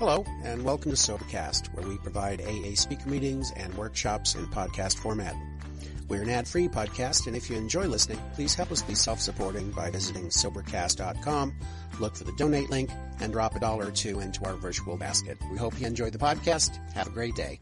Hello, and welcome to Sobercast, where we provide AA speaker meetings and workshops in podcast format. We're an ad-free podcast, and if you enjoy listening, please help us be self-supporting by visiting Sobercast.com, look for the donate link, and drop a dollar or two into our virtual basket. We hope you enjoyed the podcast. Have a great day.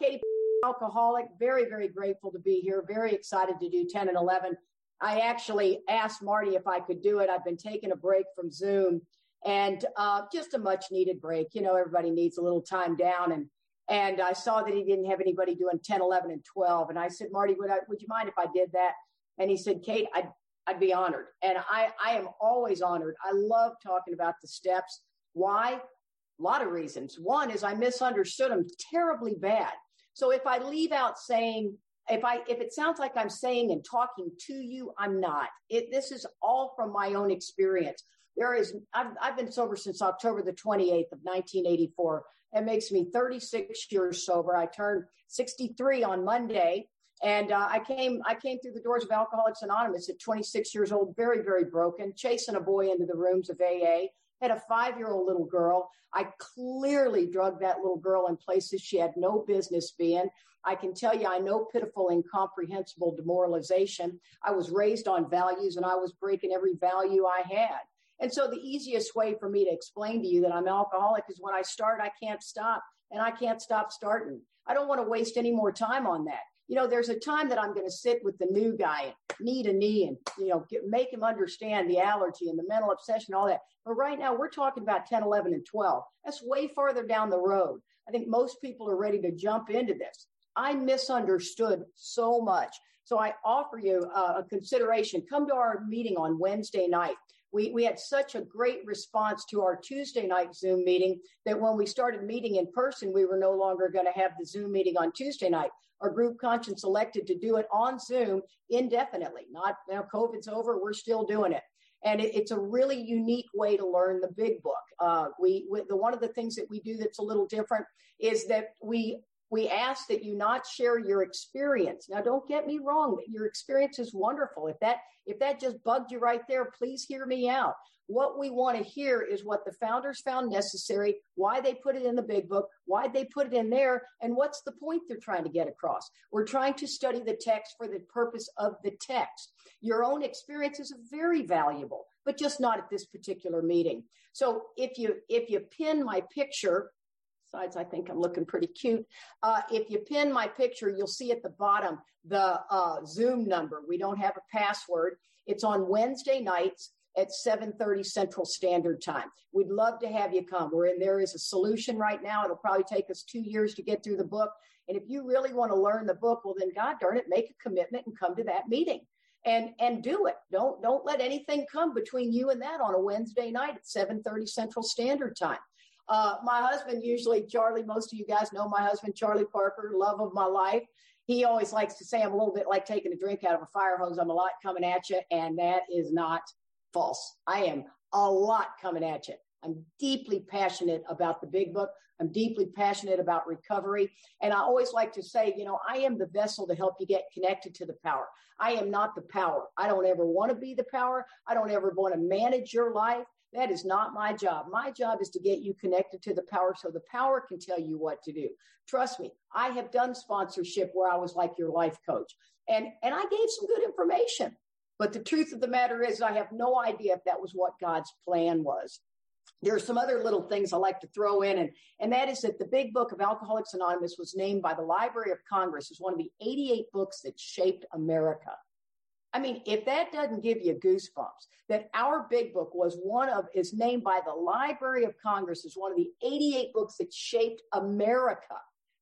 Katie, alcoholic, very, very grateful to be here. Very excited to do 10 and 11. I actually asked Marty if I could do it. I've been taking a break from Zoom and uh, just a much needed break. You know, everybody needs a little time down. And and I saw that he didn't have anybody doing 10, 11, and 12. And I said, Marty, would I, would you mind if I did that? And he said, Kate, I'd, I'd be honored. And I, I am always honored. I love talking about the steps. Why? A lot of reasons. One is I misunderstood them terribly bad. So if I leave out saying, if I, if it sounds like I'm saying and talking to you, I'm not. It, this is all from my own experience. There is, I've, I've been sober since October the 28th of 1984. It makes me 36 years sober. I turned 63 on Monday. And uh, I came, I came through the doors of Alcoholics Anonymous at 26 years old, very, very broken, chasing a boy into the rooms of AA. Had a five-year-old little girl. I clearly drugged that little girl in places she had no business being. I can tell you, I know pitiful, incomprehensible demoralization. I was raised on values, and I was breaking every value I had. And so the easiest way for me to explain to you that I'm alcoholic is when I start, I can't stop and I can't stop starting. I don't want to waste any more time on that. You know, there's a time that I'm going to sit with the new guy, knee to knee, and, you know, get, make him understand the allergy and the mental obsession, all that. But right now, we're talking about 10, 11, and 12. That's way farther down the road. I think most people are ready to jump into this. I misunderstood so much. So I offer you uh, a consideration. Come to our meeting on Wednesday night we, we had such a great response to our Tuesday night Zoom meeting that when we started meeting in person, we were no longer going to have the Zoom meeting on Tuesday night. Our group conscience elected to do it on Zoom indefinitely. Not now COVID's over, we're still doing it. And it, it's a really unique way to learn the big book. Uh, we, we the one of the things that we do that's a little different is that we we ask that you not share your experience. Now, don't get me wrong. Your experience is wonderful. If that, if that just bugged you right there, please hear me out. What we want to hear is what the founders found necessary, why they put it in the big book, why they put it in there, and what's the point they're trying to get across. We're trying to study the text for the purpose of the text. Your own experience is very valuable, but just not at this particular meeting. So if you, if you pin my picture Besides, I think I'm looking pretty cute. Uh, if you pin my picture, you'll see at the bottom the uh, Zoom number. We don't have a password. It's on Wednesday nights at 7:30 Central Standard Time. We'd love to have you come. We're in there is a solution right now. It'll probably take us two years to get through the book. And if you really want to learn the book, well, then God darn it, make a commitment and come to that meeting and and do it. Don't don't let anything come between you and that on a Wednesday night at 7:30 Central Standard Time. Uh, my husband usually, Charlie, most of you guys know my husband, Charlie Parker, love of my life. He always likes to say I'm a little bit like taking a drink out of a fire hose. I'm a lot coming at you. And that is not false. I am a lot coming at you. I'm deeply passionate about the big book. I'm deeply passionate about recovery. And I always like to say, you know, I am the vessel to help you get connected to the power. I am not the power. I don't ever want to be the power. I don't ever want to manage your life. That is not my job. My job is to get you connected to the power so the power can tell you what to do. Trust me, I have done sponsorship where I was like your life coach and, and I gave some good information. But the truth of the matter is I have no idea if that was what God's plan was. There are some other little things I like to throw in, and, and that is that the big book of Alcoholics Anonymous was named by the Library of Congress as one of the 88 books that shaped America. I mean, if that doesn't give you goosebumps, that our big book was one of, is named by the Library of Congress as one of the 88 books that shaped America.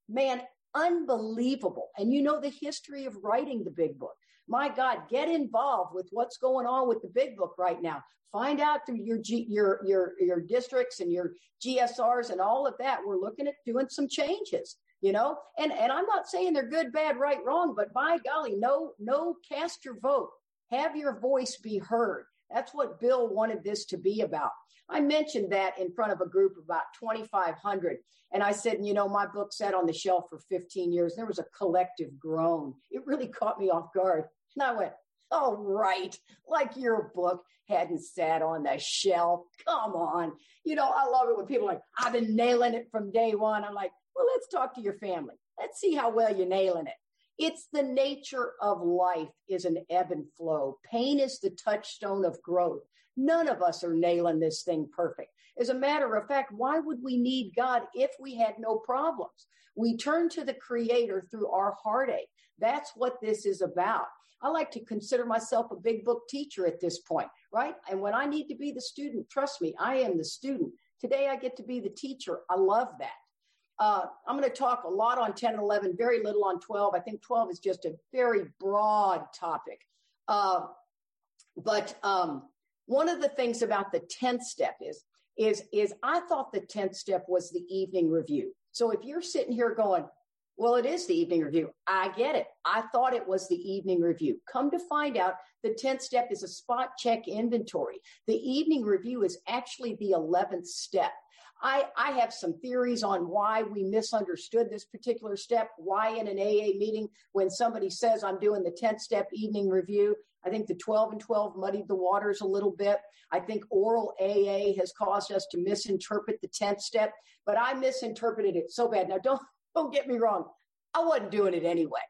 Man, unbelievable. And you know the history of writing the big book. My God, get involved with what's going on with the big book right now. Find out through your G, your your your districts and your GSRs and all of that. We're looking at doing some changes you know and and i'm not saying they're good bad right wrong but by golly no no cast your vote have your voice be heard that's what bill wanted this to be about i mentioned that in front of a group of about 2500 and i said you know my book sat on the shelf for 15 years there was a collective groan it really caught me off guard and i went all right. Like your book hadn't sat on the shelf. Come on. You know, I love it when people are like, I've been nailing it from day one. I'm like, well, let's talk to your family. Let's see how well you're nailing it. It's the nature of life is an ebb and flow. Pain is the touchstone of growth. None of us are nailing this thing perfect. As a matter of fact, why would we need God if we had no problems? We turn to the creator through our heartache. That's what this is about. I like to consider myself a big book teacher at this point, right? And when I need to be the student, trust me, I am the student. Today I get to be the teacher. I love that. Uh, I'm going to talk a lot on 10 and 11, very little on 12. I think 12 is just a very broad topic. Uh, but um, one of the things about the 10th step is, is, is I thought the 10th step was the evening review. So if you're sitting here going, well, it is the evening review. I get it. I thought it was the evening review. Come to find out, the 10th step is a spot check inventory. The evening review is actually the 11th step. I, I have some theories on why we misunderstood this particular step, why in an AA meeting, when somebody says I'm doing the 10th step evening review, I think the 12 and 12 muddied the waters a little bit. I think oral AA has caused us to misinterpret the 10th step, but I misinterpreted it so bad. Now, don't, don't get me wrong. I wasn't doing it anyway.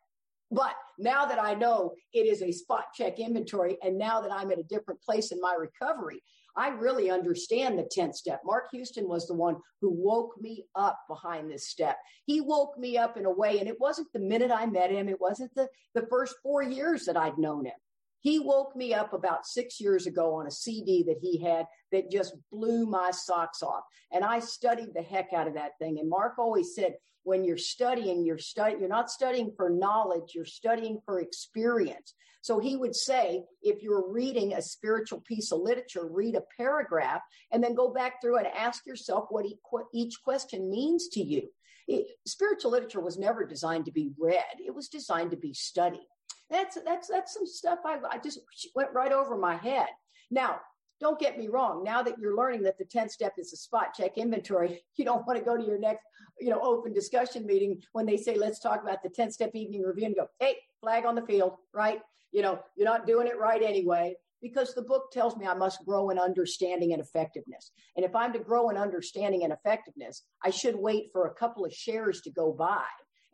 But now that I know it is a spot check inventory, and now that I'm at a different place in my recovery, I really understand the 10th step. Mark Houston was the one who woke me up behind this step. He woke me up in a way, and it wasn't the minute I met him, it wasn't the, the first four years that I'd known him. He woke me up about six years ago on a CD that he had that just blew my socks off. And I studied the heck out of that thing. And Mark always said, when you're studying, you're you're not studying for knowledge, you're studying for experience. So he would say, if you're reading a spiritual piece of literature, read a paragraph and then go back through and ask yourself what each question means to you. It, spiritual literature was never designed to be read. It was designed to be studied. That's, that's, that's some stuff I, I just went right over my head. Now, don't get me wrong. Now that you're learning that the 10th step is a spot check inventory, you don't want to go to your next, you know, open discussion meeting when they say, let's talk about the 10 step evening review and go, hey, flag on the field, right? You know, you're not doing it right anyway, because the book tells me I must grow in understanding and effectiveness. And if I'm to grow in understanding and effectiveness, I should wait for a couple of shares to go by.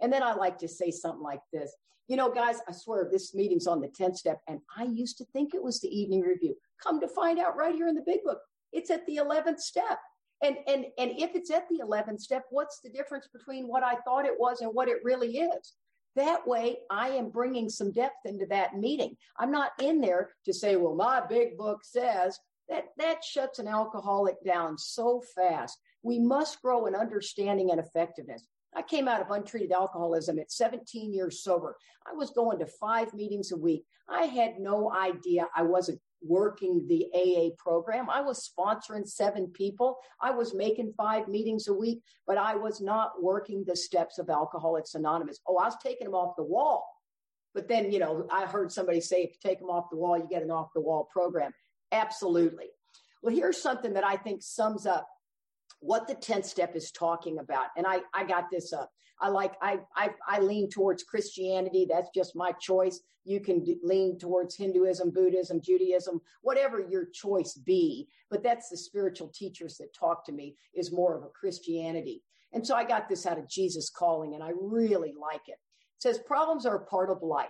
And then I like to say something like this. You know, guys, I swear this meeting's on the 10th step, and I used to think it was the evening review. Come to find out right here in the big book, it's at the 11th step. And, and, and if it's at the 11th step, what's the difference between what I thought it was and what it really is? That way, I am bringing some depth into that meeting. I'm not in there to say, well, my big book says that that shuts an alcoholic down so fast. We must grow in understanding and effectiveness. I came out of untreated alcoholism at 17 years sober. I was going to five meetings a week. I had no idea I wasn't working the AA program. I was sponsoring seven people. I was making five meetings a week, but I was not working the steps of Alcoholics Anonymous. Oh, I was taking them off the wall. But then, you know, I heard somebody say if you take them off the wall, you get an off the wall program. Absolutely. Well, here's something that I think sums up what the 10th step is talking about. And I, I got this up. I like, I, I, I lean towards Christianity. That's just my choice. You can d- lean towards Hinduism, Buddhism, Judaism, whatever your choice be. But that's the spiritual teachers that talk to me is more of a Christianity. And so I got this out of Jesus calling and I really like it. It says problems are a part of life.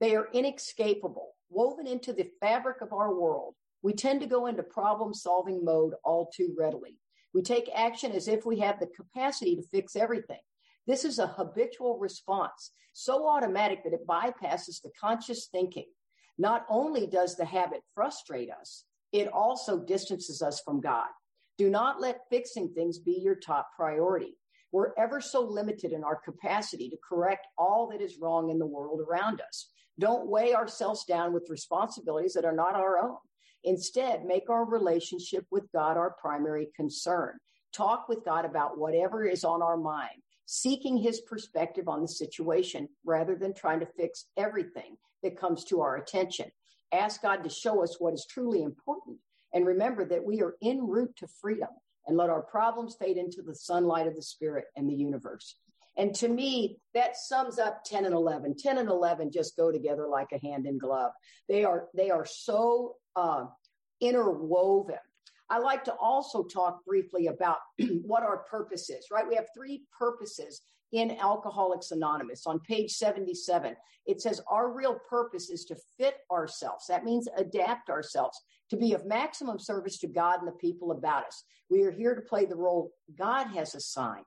They are inescapable, woven into the fabric of our world. We tend to go into problem solving mode all too readily. We take action as if we have the capacity to fix everything. This is a habitual response, so automatic that it bypasses the conscious thinking. Not only does the habit frustrate us, it also distances us from God. Do not let fixing things be your top priority. We're ever so limited in our capacity to correct all that is wrong in the world around us. Don't weigh ourselves down with responsibilities that are not our own. Instead, make our relationship with God our primary concern. Talk with God about whatever is on our mind, seeking his perspective on the situation rather than trying to fix everything that comes to our attention. Ask God to show us what is truly important and remember that we are en route to freedom and let our problems fade into the sunlight of the spirit and the universe. And to me, that sums up 10 and 11. 10 and 11 just go together like a hand in glove. They are, they are so uh, interwoven. I like to also talk briefly about what our purpose is, right? We have three purposes in Alcoholics Anonymous on page 77. It says our real purpose is to fit ourselves. That means adapt ourselves to be of maximum service to God and the people about us. We are here to play the role God has assigned.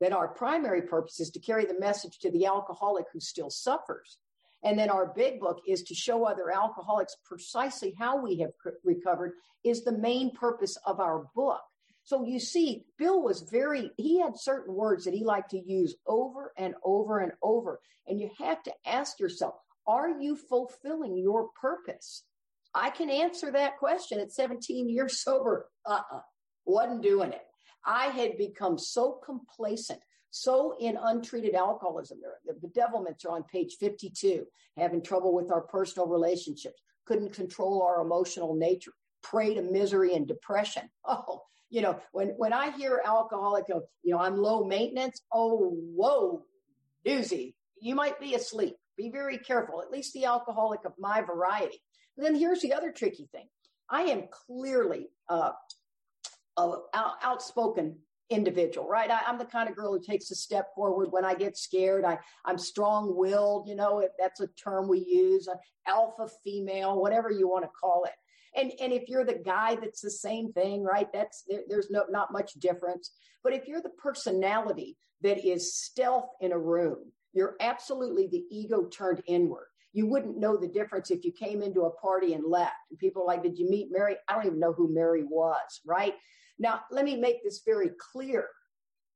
That our primary purpose is to carry the message to the alcoholic who still suffers. And then our big book is to show other alcoholics precisely how we have recovered is the main purpose of our book. So you see, Bill was very, he had certain words that he liked to use over and over and over. And you have to ask yourself, are you fulfilling your purpose? I can answer that question at 17 years sober. Uh-uh. Wasn't doing it. I had become so complacent, so in untreated alcoholism. The bedevilments are on page 52, having trouble with our personal relationships, couldn't control our emotional nature, prey to misery and depression. Oh, you know, when, when I hear alcoholic, you know, I'm low maintenance. Oh, whoa, doozy. You might be asleep. Be very careful, at least the alcoholic of my variety. But then here's the other tricky thing. I am clearly uh, out, outspoken individual, right? I, am the kind of girl who takes a step forward when I get scared. I, I'm strong willed, you know, if that's a term we use, uh, alpha female, whatever you want to call it. And, and if you're the guy that's the same thing, right? That's, there, there's no, not much difference. But if you're the personality that is stealth in a room, you're absolutely the ego turned inward. You wouldn't know the difference if you came into a party and left. And people like, Did you meet Mary? I don't even know who Mary was, right? Now, let me make this very clear.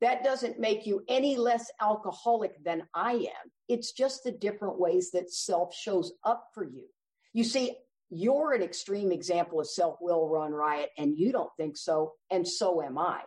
That doesn't make you any less alcoholic than I am. It's just the different ways that self shows up for you. You see, you're an extreme example of self will run riot, and you don't think so, and so am I.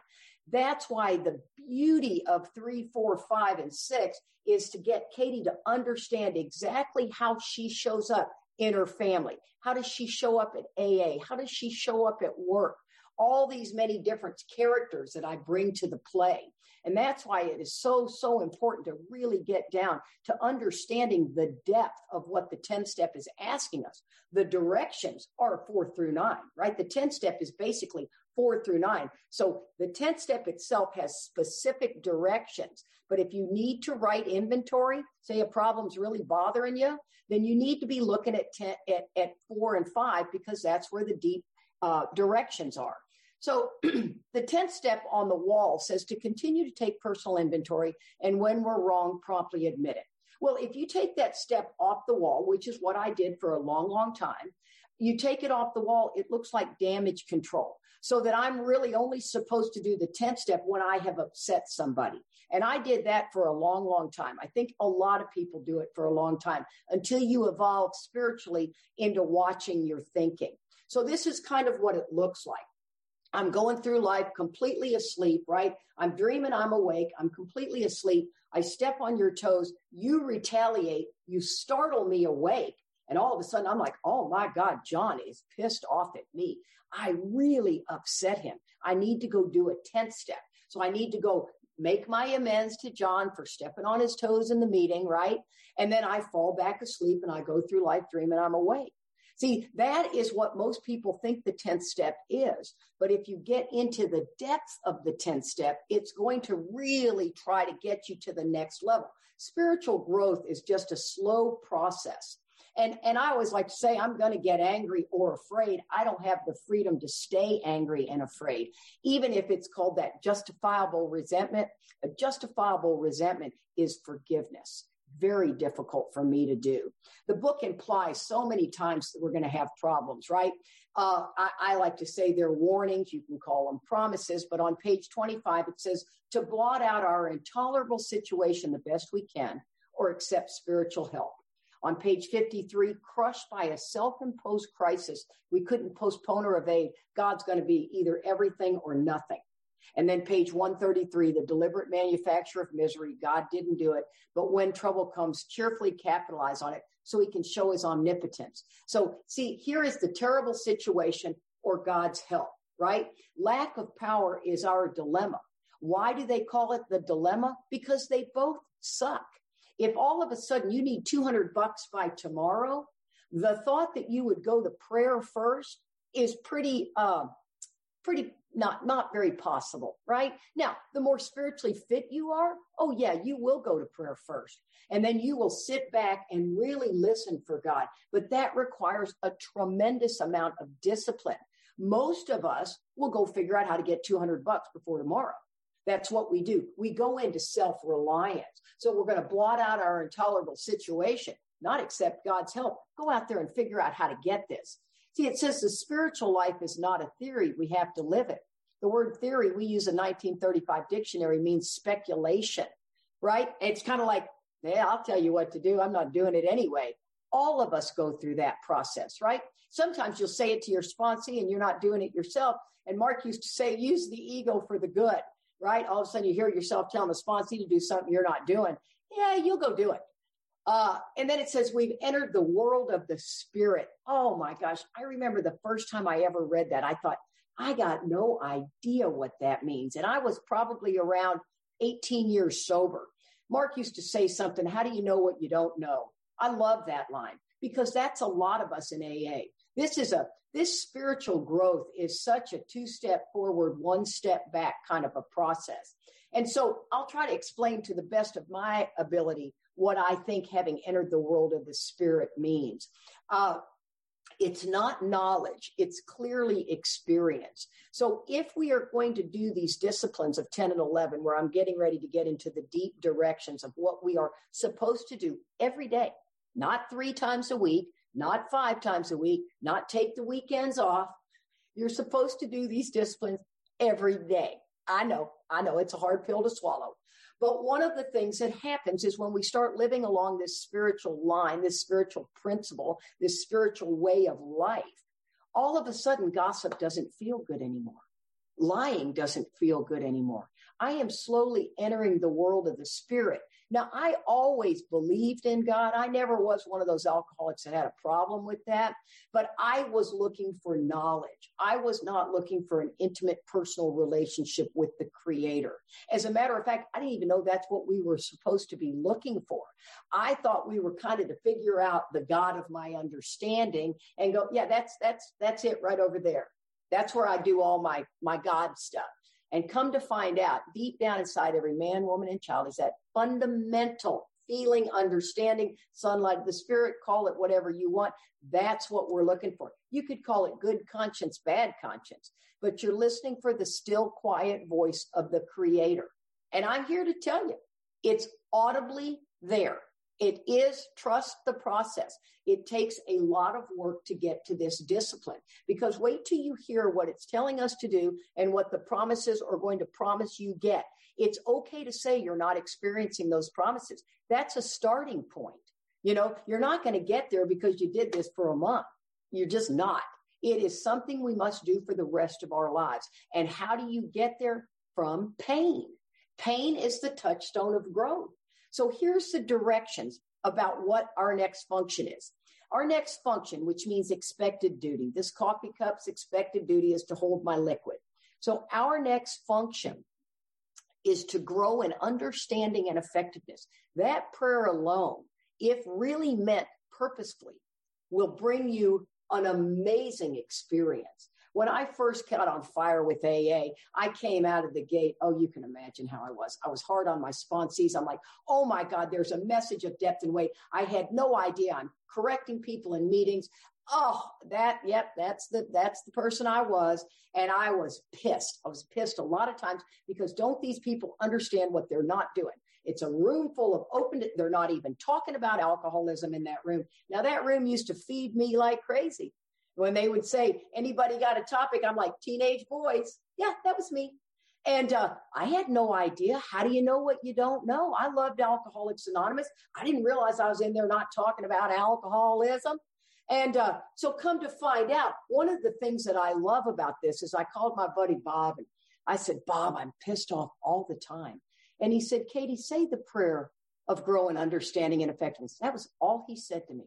That's why the beauty of three, four, five, and six is to get Katie to understand exactly how she shows up in her family. How does she show up at AA? How does she show up at work? All these many different characters that I bring to the play. And that's why it is so, so important to really get down to understanding the depth of what the 10 step is asking us. The directions are four through nine, right? The 10 step is basically four through nine. So the 10th step itself has specific directions. But if you need to write inventory, say a problem's really bothering you, then you need to be looking at 10, at, at four and five because that's where the deep uh, directions are. So the 10th step on the wall says to continue to take personal inventory and when we're wrong, promptly admit it. Well, if you take that step off the wall, which is what I did for a long, long time, you take it off the wall, it looks like damage control. So that I'm really only supposed to do the 10th step when I have upset somebody. And I did that for a long, long time. I think a lot of people do it for a long time until you evolve spiritually into watching your thinking. So this is kind of what it looks like. I'm going through life completely asleep, right? I'm dreaming I'm awake. I'm completely asleep. I step on your toes. You retaliate. You startle me awake. And all of a sudden, I'm like, oh my God, John is pissed off at me. I really upset him. I need to go do a 10th step. So I need to go make my amends to John for stepping on his toes in the meeting, right? And then I fall back asleep and I go through life dreaming I'm awake. See, that is what most people think the 10th step is. But if you get into the depth of the 10th step, it's going to really try to get you to the next level. Spiritual growth is just a slow process. And, and I always like to say, I'm going to get angry or afraid. I don't have the freedom to stay angry and afraid, even if it's called that justifiable resentment. A justifiable resentment is forgiveness very difficult for me to do. The book implies so many times that we're going to have problems, right? Uh, I, I, like to say they're warnings. You can call them promises, but on page 25, it says to blot out our intolerable situation the best we can or accept spiritual help. On page 53, crushed by a self imposed crisis, we couldn't postpone or evade. God's going to be either everything or nothing. And then page 133, the deliberate manufacture of misery. God didn't do it, but when trouble comes, cheerfully capitalize on it so he can show his omnipotence. So see, here is the terrible situation or God's help, right? Lack of power is our dilemma. Why do they call it the dilemma? Because they both suck. If all of a sudden you need 200 bucks by tomorrow, the thought that you would go to prayer first is pretty, uh, pretty not not very possible right? Now the more spiritually fit you are oh yeah you will go to prayer first and then you will sit back and really listen for god. But that requires a tremendous amount of discipline. Most of us will go figure out how to get 200 bucks before tomorrow. That's what we do. We go into self-reliance. So we're going to blot out our intolerable situation not accept god's help. Go out there and figure out how to get this See, it says the spiritual life is not a theory. We have to live it. The word theory we use in 1935 dictionary means speculation, right? It's kind of like, yeah, I'll tell you what to do. I'm not doing it anyway. All of us go through that process, right? Sometimes you'll say it to your sponsee and you're not doing it yourself. And Mark used to say, use the ego for the good, right? All of a sudden you hear yourself telling the sponsee to do something you're not doing. Yeah, you'll go do it. Uh, and then it says, We've entered the world of the spirit. Oh my gosh. I remember the first time I ever read that, I thought, I got no idea what that means. And I was probably around 18 years sober. Mark used to say something, How do you know what you don't know? I love that line because that's a lot of us in AA. This is a this spiritual growth is such a two step forward, one step back kind of a process. And so I'll try to explain to the best of my ability what I think having entered the world of the spirit means. Uh, it's not knowledge, it's clearly experience. So, if we are going to do these disciplines of 10 and 11, where I'm getting ready to get into the deep directions of what we are supposed to do every day, not three times a week, not five times a week, not take the weekends off, you're supposed to do these disciplines every day. I know, I know it's a hard pill to swallow. But one of the things that happens is when we start living along this spiritual line, this spiritual principle, this spiritual way of life, all of a sudden gossip doesn't feel good anymore. Lying doesn't feel good anymore. I am slowly entering the world of the spirit now, I always believed in God. I never was one of those alcoholics that had a problem with that, but I was looking for knowledge. I was not looking for an intimate personal relationship with the creator. As a matter of fact, I didn't even know that's what we were supposed to be looking for. I thought we were kind of to figure out the God of my understanding and go, yeah, that's, that's, that's it right over there. That's where I do all my, my God stuff. And come to find out, deep down inside every man, woman, and child is that fundamental feeling, understanding, sunlight the spirit, call it whatever you want. That's what we're looking for. You could call it good conscience, bad conscience, but you're listening for the still, quiet voice of the creator. And I'm here to tell you, it's audibly there. It is trust the process. It takes a lot of work to get to this discipline because wait till you hear what it's telling us to do and what the promises are going to promise you get. It's okay to say you're not experiencing those promises. That's a starting point. You know, you're not going to get there because you did this for a month. You're just not. It is something we must do for the rest of our lives. And how do you get there? From pain. Pain is the touchstone of growth. So here's the directions about what our next function is. Our next function, which means expected duty, this coffee cup's expected duty is to hold my liquid. So our next function is to grow in understanding and effectiveness. That prayer alone, if really meant purposefully, will bring you an amazing experience. When I first got on fire with AA, I came out of the gate. Oh, you can imagine how I was. I was hard on my sponsees. I'm like, oh my God, there's a message of depth and weight. I had no idea. I'm correcting people in meetings. Oh, that, yep, that's the, that's the person I was. And I was pissed. I was pissed a lot of times because don't these people understand what they're not doing? It's a room full of open, they're not even talking about alcoholism in that room. Now that room used to feed me like crazy when they would say, anybody got a topic? I'm like, teenage boys. Yeah, that was me. And uh, I had no idea. How do you know what you don't know? I loved Alcoholics Anonymous. I didn't realize I was in there not talking about alcoholism. And uh, so, come to find out, one of the things that I love about this is I called my buddy Bob and I said, Bob, I'm pissed off all the time. And he said, Katie, say the prayer of growing understanding and effectiveness. That was all he said to me.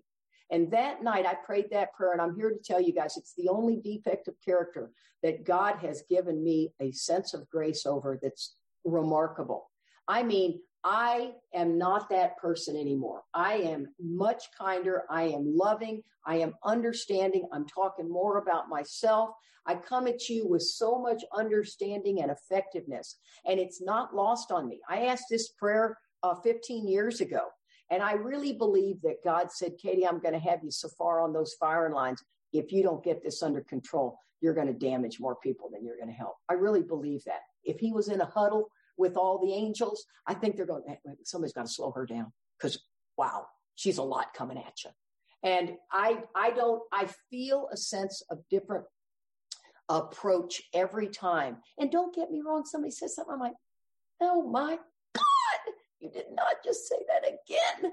And that night I prayed that prayer, and I'm here to tell you guys it's the only defect of character that God has given me a sense of grace over that's remarkable. I mean, I am not that person anymore. I am much kinder. I am loving. I am understanding. I'm talking more about myself. I come at you with so much understanding and effectiveness, and it's not lost on me. I asked this prayer uh, 15 years ago, and I really believe that God said, Katie, I'm going to have you so far on those firing lines. If you don't get this under control, you're going to damage more people than you're going to help. I really believe that. If he was in a huddle with all the angels, I think they're going, somebody's got to slow her down because wow, she's a lot coming at you. And I, I don't, I feel a sense of different approach every time. And don't get me wrong. Somebody says something. I'm like, oh my you did not just say that again.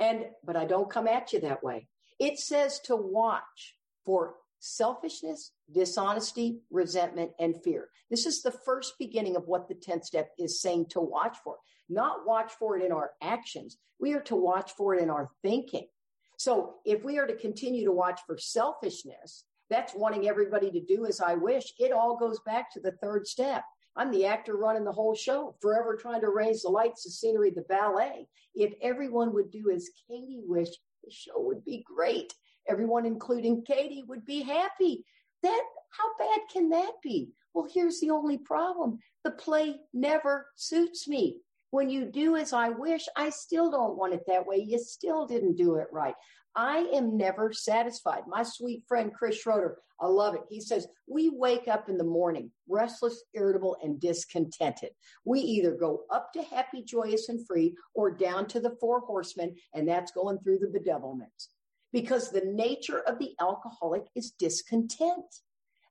And, but I don't come at you that way. It says to watch for selfishness, dishonesty, resentment, and fear. This is the first beginning of what the 10th step is saying to watch for. Not watch for it in our actions. We are to watch for it in our thinking. So if we are to continue to watch for selfishness, that's wanting everybody to do as I wish. It all goes back to the third step. I'm the actor running the whole show, forever trying to raise the lights, the scenery, the ballet. If everyone would do as Katie wished, the show would be great everyone, including Katie, would be happy. That, how bad can that be? Well, here's the only problem. The play never suits me. When you do as I wish, I still don't want it that way. You still didn't do it right. I am never satisfied. My sweet friend Chris Schroeder, I love it. He says, We wake up in the morning restless, irritable, and discontented. We either go up to happy, joyous, and free or down to the four horsemen, and that's going through the bedevilments because the nature of the alcoholic is discontent.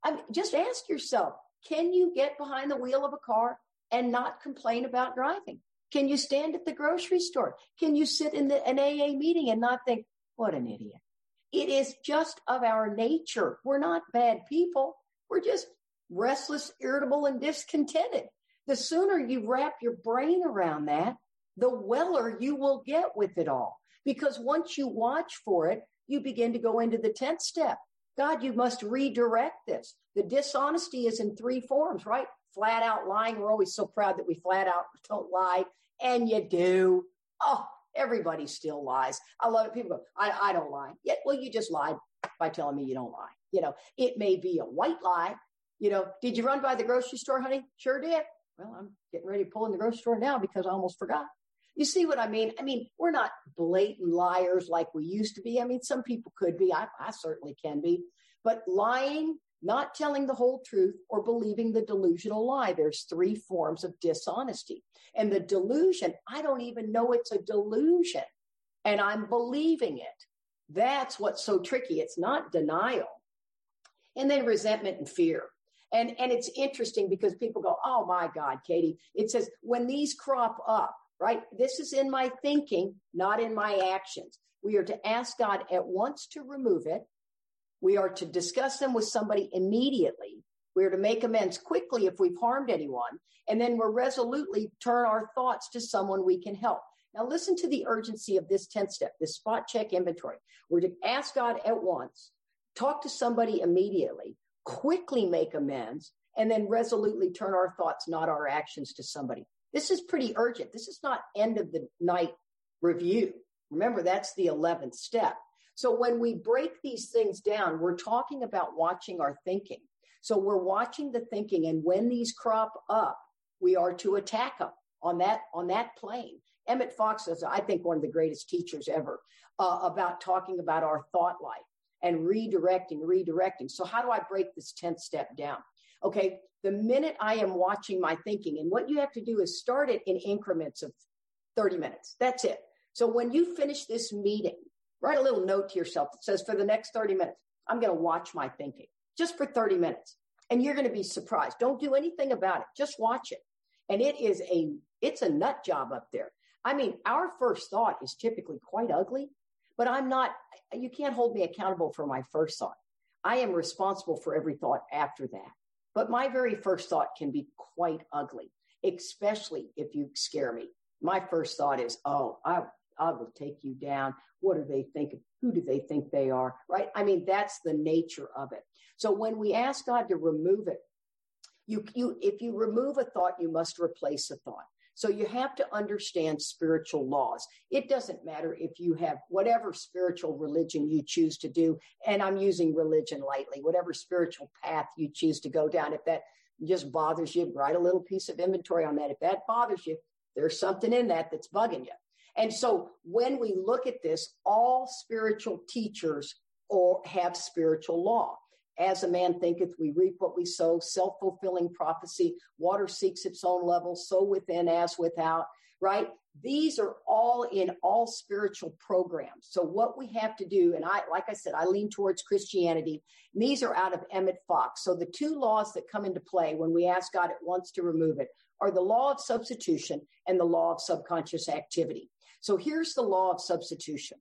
I mean, just ask yourself, can you get behind the wheel of a car and not complain about driving? Can you stand at the grocery store? Can you sit in the, an AA meeting and not think, what an idiot? It is just of our nature. We're not bad people. We're just restless, irritable, and discontented. The sooner you wrap your brain around that, the weller you will get with it all. Because once you watch for it, you begin to go into the 10th step. God, you must redirect this. The dishonesty is in three forms, right? Flat out lying. We're always so proud that we flat out don't lie. And you do. Oh, everybody still lies. I love it. People go, I, I don't lie. Yeah, well, you just lied by telling me you don't lie. You know, it may be a white lie. You know, did you run by the grocery store, honey? Sure did. Well, I'm getting ready to pull in the grocery store now because I almost forgot. You see what I mean? I mean, we're not blatant liars like we used to be. I mean, some people could be. I, I certainly can be. But lying, not telling the whole truth, or believing the delusional lie, there's three forms of dishonesty. And the delusion, I don't even know it's a delusion. And I'm believing it. That's what's so tricky. It's not denial. And then resentment and fear. And, and it's interesting because people go, Oh my God, Katie. It says when these crop up, right? This is in my thinking, not in my actions. We are to ask God at once to remove it. We are to discuss them with somebody immediately. We are to make amends quickly if we've harmed anyone. And then we're resolutely turn our thoughts to someone we can help. Now listen to the urgency of this 10th step, this spot check inventory. We're to ask God at once, talk to somebody immediately, quickly make amends, and then resolutely turn our thoughts, not our actions to somebody. This is pretty urgent. This is not end of the night review. Remember, that's the 11th step. So when we break these things down, we're talking about watching our thinking. So we're watching the thinking, and when these crop up, we are to attack them on that on that plane. Emmett Fox is, I think, one of the greatest teachers ever uh, about talking about our thought life and redirecting, redirecting. So how do I break this 10th step down? Okay, the minute I am watching my thinking, and what you have to do is start it in increments of 30 minutes. That's it. So when you finish this meeting, write a little note to yourself that says, for the next 30 minutes, I'm going to watch my thinking just for 30 minutes. And you're going to be surprised. Don't do anything about it. Just watch it. And it is a, it's a nut job up there. I mean, our first thought is typically quite ugly, but I'm not, you can't hold me accountable for my first thought. I am responsible for every thought after that. But my very first thought can be quite ugly, especially if you scare me. My first thought is, oh, I, I will take you down. What do they think? Who do they think they are? Right? I mean, that's the nature of it. So when we ask God to remove it, You, you, if you remove a thought, you must replace a thought. So you have to understand spiritual laws. It doesn't matter if you have whatever spiritual religion you choose to do. And I'm using religion lightly, whatever spiritual path you choose to go down. If that just bothers you, write a little piece of inventory on that. If that bothers you, there's something in that that's bugging you. And so when we look at this, all spiritual teachers or have spiritual law. As a man thinketh, we reap what we sow, self fulfilling prophecy. Water seeks its own level, so within as without, right? These are all in all spiritual programs. So, what we have to do, and I, like I said, I lean towards Christianity. these are out of Emmett Fox. So, the two laws that come into play when we ask God at once to remove it are the law of substitution and the law of subconscious activity. So, here's the law of substitution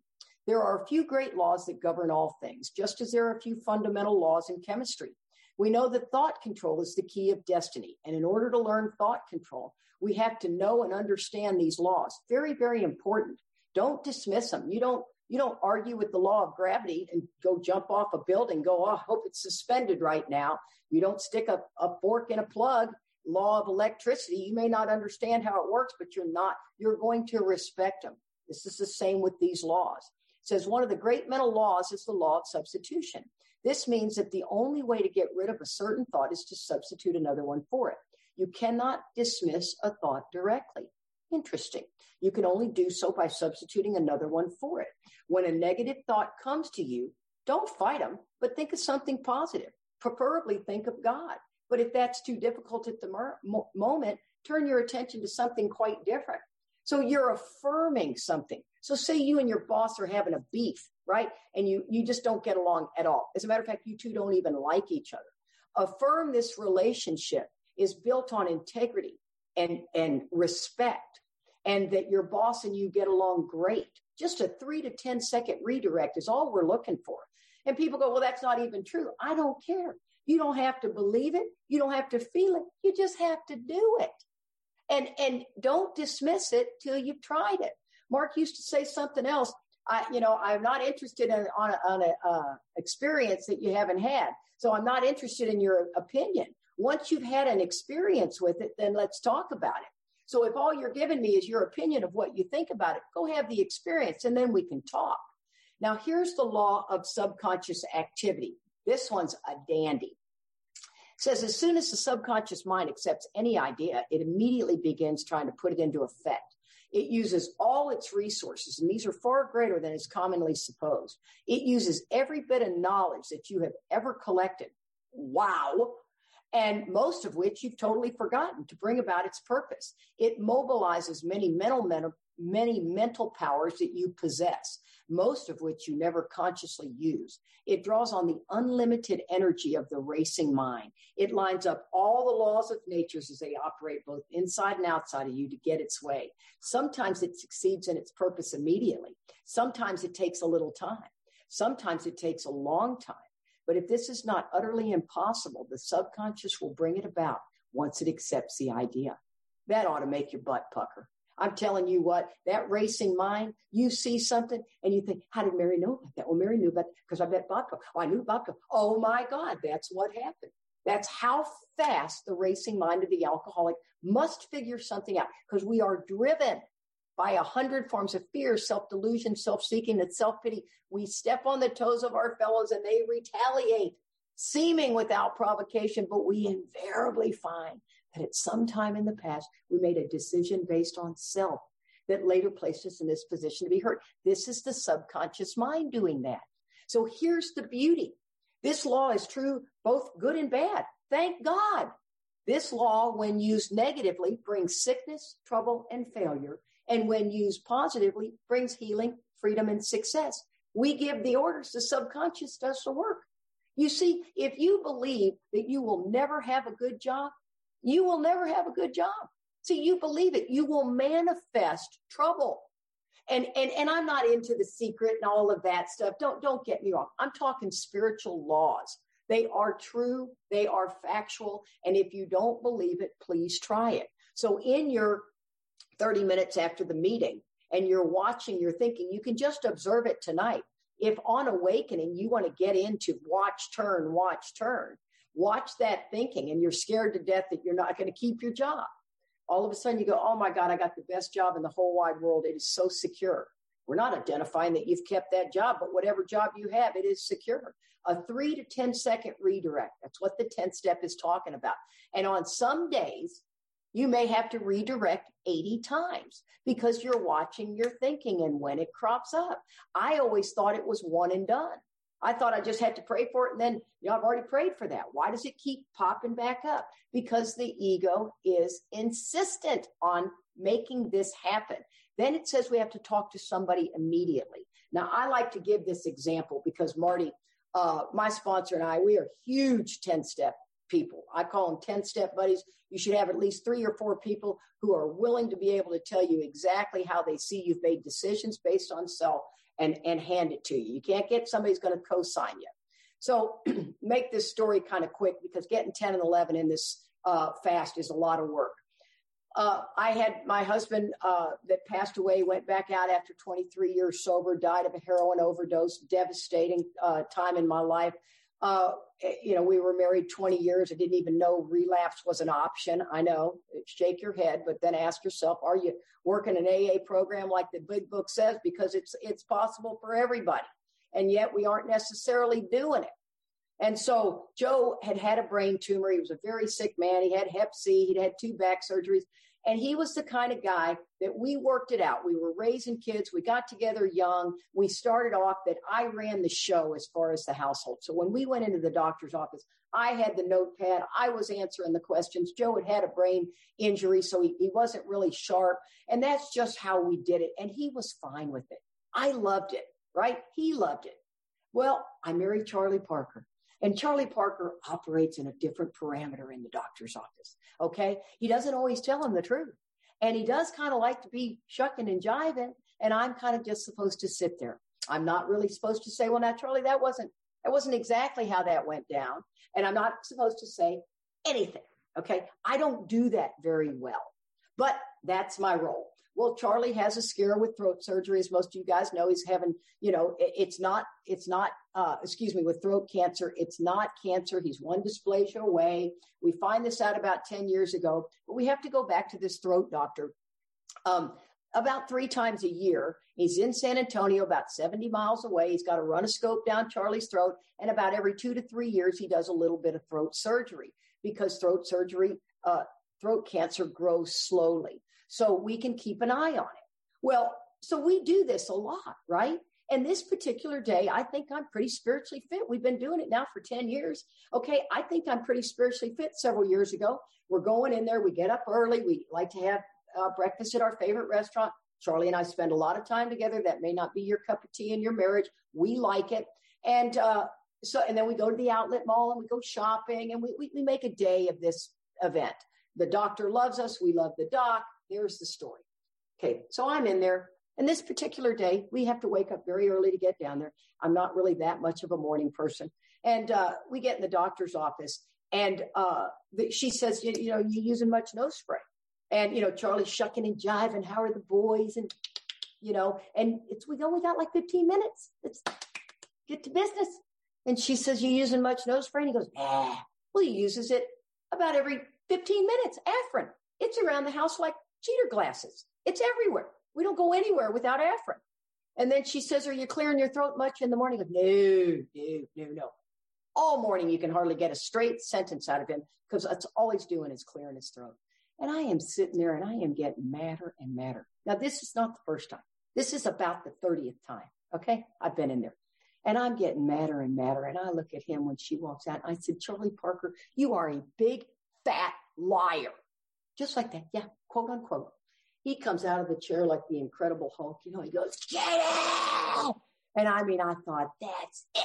there are a few great laws that govern all things, just as there are a few fundamental laws in chemistry. We know that thought control is the key of destiny. And in order to learn thought control, we have to know and understand these laws. Very, very important. Don't dismiss them. You don't you don't argue with the law of gravity and go jump off a building, go, oh, I hope it's suspended right now. You don't stick a, a fork in a plug, law of electricity. You may not understand how it works, but you're not, you're going to respect them. This is the same with these laws says one of the great mental laws is the law of substitution. This means that the only way to get rid of a certain thought is to substitute another one for it. You cannot dismiss a thought directly. Interesting. You can only do so by substituting another one for it. When a negative thought comes to you, don't fight them, but think of something positive. Preferably think of God. But if that's too difficult at the mer- moment, turn your attention to something quite different. So you're affirming something. So say you and your boss are having a beef, right? And you you just don't get along at all. As a matter of fact, you two don't even like each other. Affirm this relationship is built on integrity and and respect and that your boss and you get along great. Just a 3 to 10 second redirect is all we're looking for. And people go, "Well, that's not even true." I don't care. You don't have to believe it. You don't have to feel it. You just have to do it. And and don't dismiss it till you've tried it. Mark used to say something else. I, you know, I'm not interested in on a, on a uh, experience that you haven't had. So I'm not interested in your opinion. Once you've had an experience with it, then let's talk about it. So if all you're giving me is your opinion of what you think about it, go have the experience and then we can talk. Now here's the law of subconscious activity. This one's a dandy. Says as soon as the subconscious mind accepts any idea, it immediately begins trying to put it into effect. It uses all its resources, and these are far greater than is commonly supposed. It uses every bit of knowledge that you have ever collected. Wow. And most of which you've totally forgotten to bring about its purpose. It mobilizes many mental, many mental powers that you possess most of which you never consciously use. It draws on the unlimited energy of the racing mind. It lines up all the laws of nature as they operate both inside and outside of you to get its way. Sometimes it succeeds in its purpose immediately. Sometimes it takes a little time. Sometimes it takes a long time. But if this is not utterly impossible, the subconscious will bring it about once it accepts the idea. That ought to make your butt pucker. I'm telling you what, that racing mind, you see something and you think, how did Mary know about that? Well, Mary knew about because I bet vodka. Oh, I knew vodka. Oh my God, that's what happened. That's how fast the racing mind of the alcoholic must figure something out because we are driven by a hundred forms of fear, self-delusion, self-seeking, and self-pity. We step on the toes of our fellows and they retaliate, seeming without provocation, but we invariably find that at some time in the past, we made a decision based on self that later placed us in this position to be hurt. This is the subconscious mind doing that. So here's the beauty. This law is true, both good and bad. Thank God. This law, when used negatively, brings sickness, trouble, and failure. And when used positively, brings healing, freedom, and success. We give the orders, the subconscious does the work. You see, if you believe that you will never have a good job, you will never have a good job. See, you believe it, you will manifest trouble. And, and, and I'm not into the secret and all of that stuff. Don't, don't get me wrong. I'm talking spiritual laws. They are true. They are factual. And if you don't believe it, please try it. So in your 30 minutes after the meeting and you're watching, you're thinking, you can just observe it tonight. If on awakening, you want to get into watch, turn, watch, turn, watch that thinking and you're scared to death that you're not going to keep your job. All of a sudden you go, Oh my God, I got the best job in the whole wide world. It is so secure. We're not identifying that you've kept that job, but whatever job you have, it is secure. A three to 10 second redirect. That's what the 10th step is talking about. And on some days, you may have to redirect 80 times because you're watching your thinking and when it crops up. I always thought it was one and done. I thought I just had to pray for it. And then, you know, I've already prayed for that. Why does it keep popping back up? Because the ego is insistent on making this happen. Then it says we have to talk to somebody immediately. Now, I like to give this example because Marty, uh, my sponsor and I, we are huge 10 step people. I call them 10 step buddies. You should have at least three or four people who are willing to be able to tell you exactly how they see you've made decisions based on self and, and hand it to you. You can't get somebody who's going to co sign you. So make this story kind of quick because getting 10 and 11 in this uh, fast is a lot of work. Uh, I had my husband uh, that passed away, went back out after 23 years sober, died of a heroin overdose, devastating uh, time in my life. Uh, you know, we were married 20 years. I didn't even know relapse was an option. I know, shake your head, but then ask yourself, are you working an AA program like the big book says? Because it's, it's possible for everybody. And yet we aren't necessarily doing it. And so Joe had had a brain tumor. He was a very sick man. He had hep C. He'd had two back surgeries. And he was the kind of guy that we worked it out. We were raising kids. We got together young. We started off that I ran the show as far as the household. So when we went into the doctor's office, I had the notepad. I was answering the questions. Joe had had a brain injury, so he, he wasn't really sharp. And that's just how we did it. And he was fine with it. I loved it, right? He loved it. Well, I married Charlie Parker. And Charlie Parker operates in a different parameter in the doctor's office. Okay. He doesn't always tell him the truth. And he does kind of like to be shucking and jiving. And I'm kind of just supposed to sit there. I'm not really supposed to say, well, now, Charlie, that wasn't, that wasn't exactly how that went down. And I'm not supposed to say anything. Okay. I don't do that very well, but that's my role. Well, Charlie has a scare with throat surgery, as most of you guys know. He's having, you know, it's not, it's not, uh, excuse me, with throat cancer. It's not cancer. He's one dysplasia away. We find this out about 10 years ago, but we have to go back to this throat doctor. Um, about three times a year. He's in San Antonio, about 70 miles away. He's got to run a scope down Charlie's throat. And about every two to three years, he does a little bit of throat surgery because throat surgery, uh, throat cancer grows slowly so we can keep an eye on it. Well, so we do this a lot, right? And this particular day, I think I'm pretty spiritually fit. We've been doing it now for 10 years. Okay, I think I'm pretty spiritually fit several years ago. We're going in there, we get up early, we like to have uh, breakfast at our favorite restaurant. Charlie and I spend a lot of time together. That may not be your cup of tea in your marriage. We like it. And uh, so, and then we go to the outlet mall and we go shopping and we, we, we make a day of this event. The doctor loves us. We love the doc. There's the story. Okay, so I'm in there. And this particular day, we have to wake up very early to get down there. I'm not really that much of a morning person. And uh, we get in the doctor's office, and uh, the, she says, you, you know, you're using much nose spray. And, you know, Charlie's shucking and jiving. How are the boys? And, you know, and it's, we only got like 15 minutes. Let's get to business. And she says, you using much nose spray? And he goes, nah. Well, he uses it about every 15 minutes. Afrin. It's around the house like cheater glasses. It's everywhere. We don't go anywhere without Afrin. And then she says, Are you clearing your throat much in the morning? Goes, no, no, no, no. All morning, you can hardly get a straight sentence out of him because that's all he's doing is clearing his throat. And I am sitting there and I am getting madder and madder. Now, this is not the first time. This is about the 30th time. Okay. I've been in there and I'm getting madder and madder. And I look at him when she walks out. I said, Charlie Parker, you are a big fat liar. Just like that. Yeah quote unquote. He comes out of the chair like the Incredible Hulk. You know, he goes, get out. And I mean, I thought, that's it.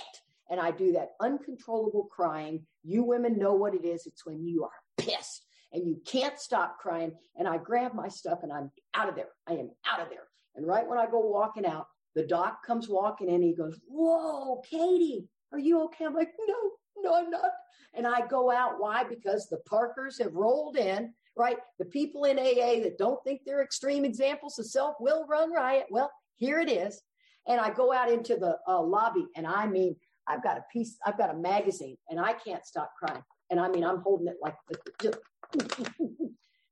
And I do that uncontrollable crying. You women know what it is. It's when you are pissed and you can't stop crying. And I grab my stuff and I'm out of there. I am out of there. And right when I go walking out, the doc comes walking in. He goes, Whoa, Katie, are you okay? I'm like, No, no, I'm not. And I go out. Why? Because the Parkers have rolled in right? The people in AA that don't think they're extreme examples of self will run riot. Well, here it is. And I go out into the uh, lobby and I mean, I've got a piece, I've got a magazine and I can't stop crying. And I mean, I'm holding it like,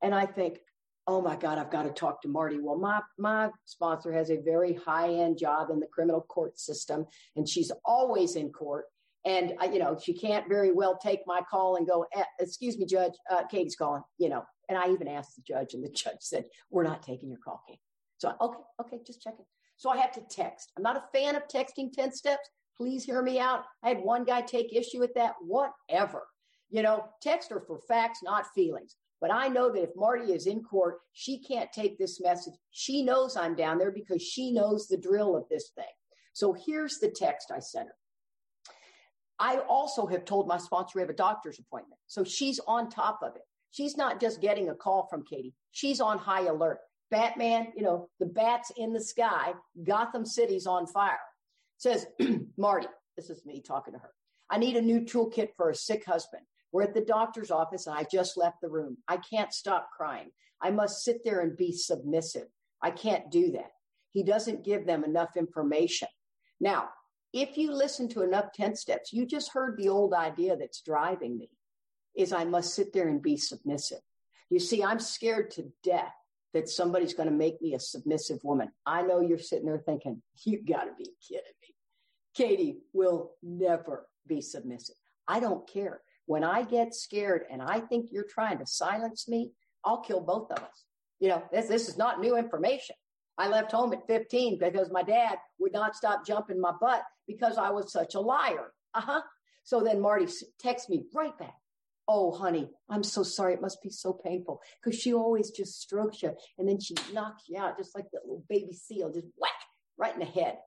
and I think, oh my God, I've got to talk to Marty. Well, my, my sponsor has a very high end job in the criminal court system, and she's always in court. And, you know, she can't very well take my call and go, eh, excuse me, Judge, uh, Katie's calling, you know. And I even asked the judge, and the judge said, we're not taking your call, Kate. So, okay, okay, just checking. So I have to text. I'm not a fan of texting 10 steps. Please hear me out. I had one guy take issue with that. Whatever. You know, text her for facts, not feelings. But I know that if Marty is in court, she can't take this message. She knows I'm down there because she knows the drill of this thing. So here's the text I sent her. I also have told my sponsor we have a doctor's appointment. So she's on top of it. She's not just getting a call from Katie. She's on high alert. Batman, you know, the bats in the sky, Gotham City's on fire. Says, Marty, this is me talking to her. I need a new toolkit for a sick husband. We're at the doctor's office and I just left the room. I can't stop crying. I must sit there and be submissive. I can't do that. He doesn't give them enough information. Now, if you listen to enough 10 steps, you just heard the old idea that's driving me is I must sit there and be submissive. You see, I'm scared to death that somebody's going to make me a submissive woman. I know you're sitting there thinking, you got to be kidding me. Katie will never be submissive. I don't care. When I get scared and I think you're trying to silence me, I'll kill both of us. You know, this, this is not new information. I left home at 15 because my dad would not stop jumping my butt because I was such a liar. Uh huh. So then Marty texts me right back. Oh, honey, I'm so sorry. It must be so painful because she always just strokes you and then she knocks you out just like that little baby seal, just whack right in the head.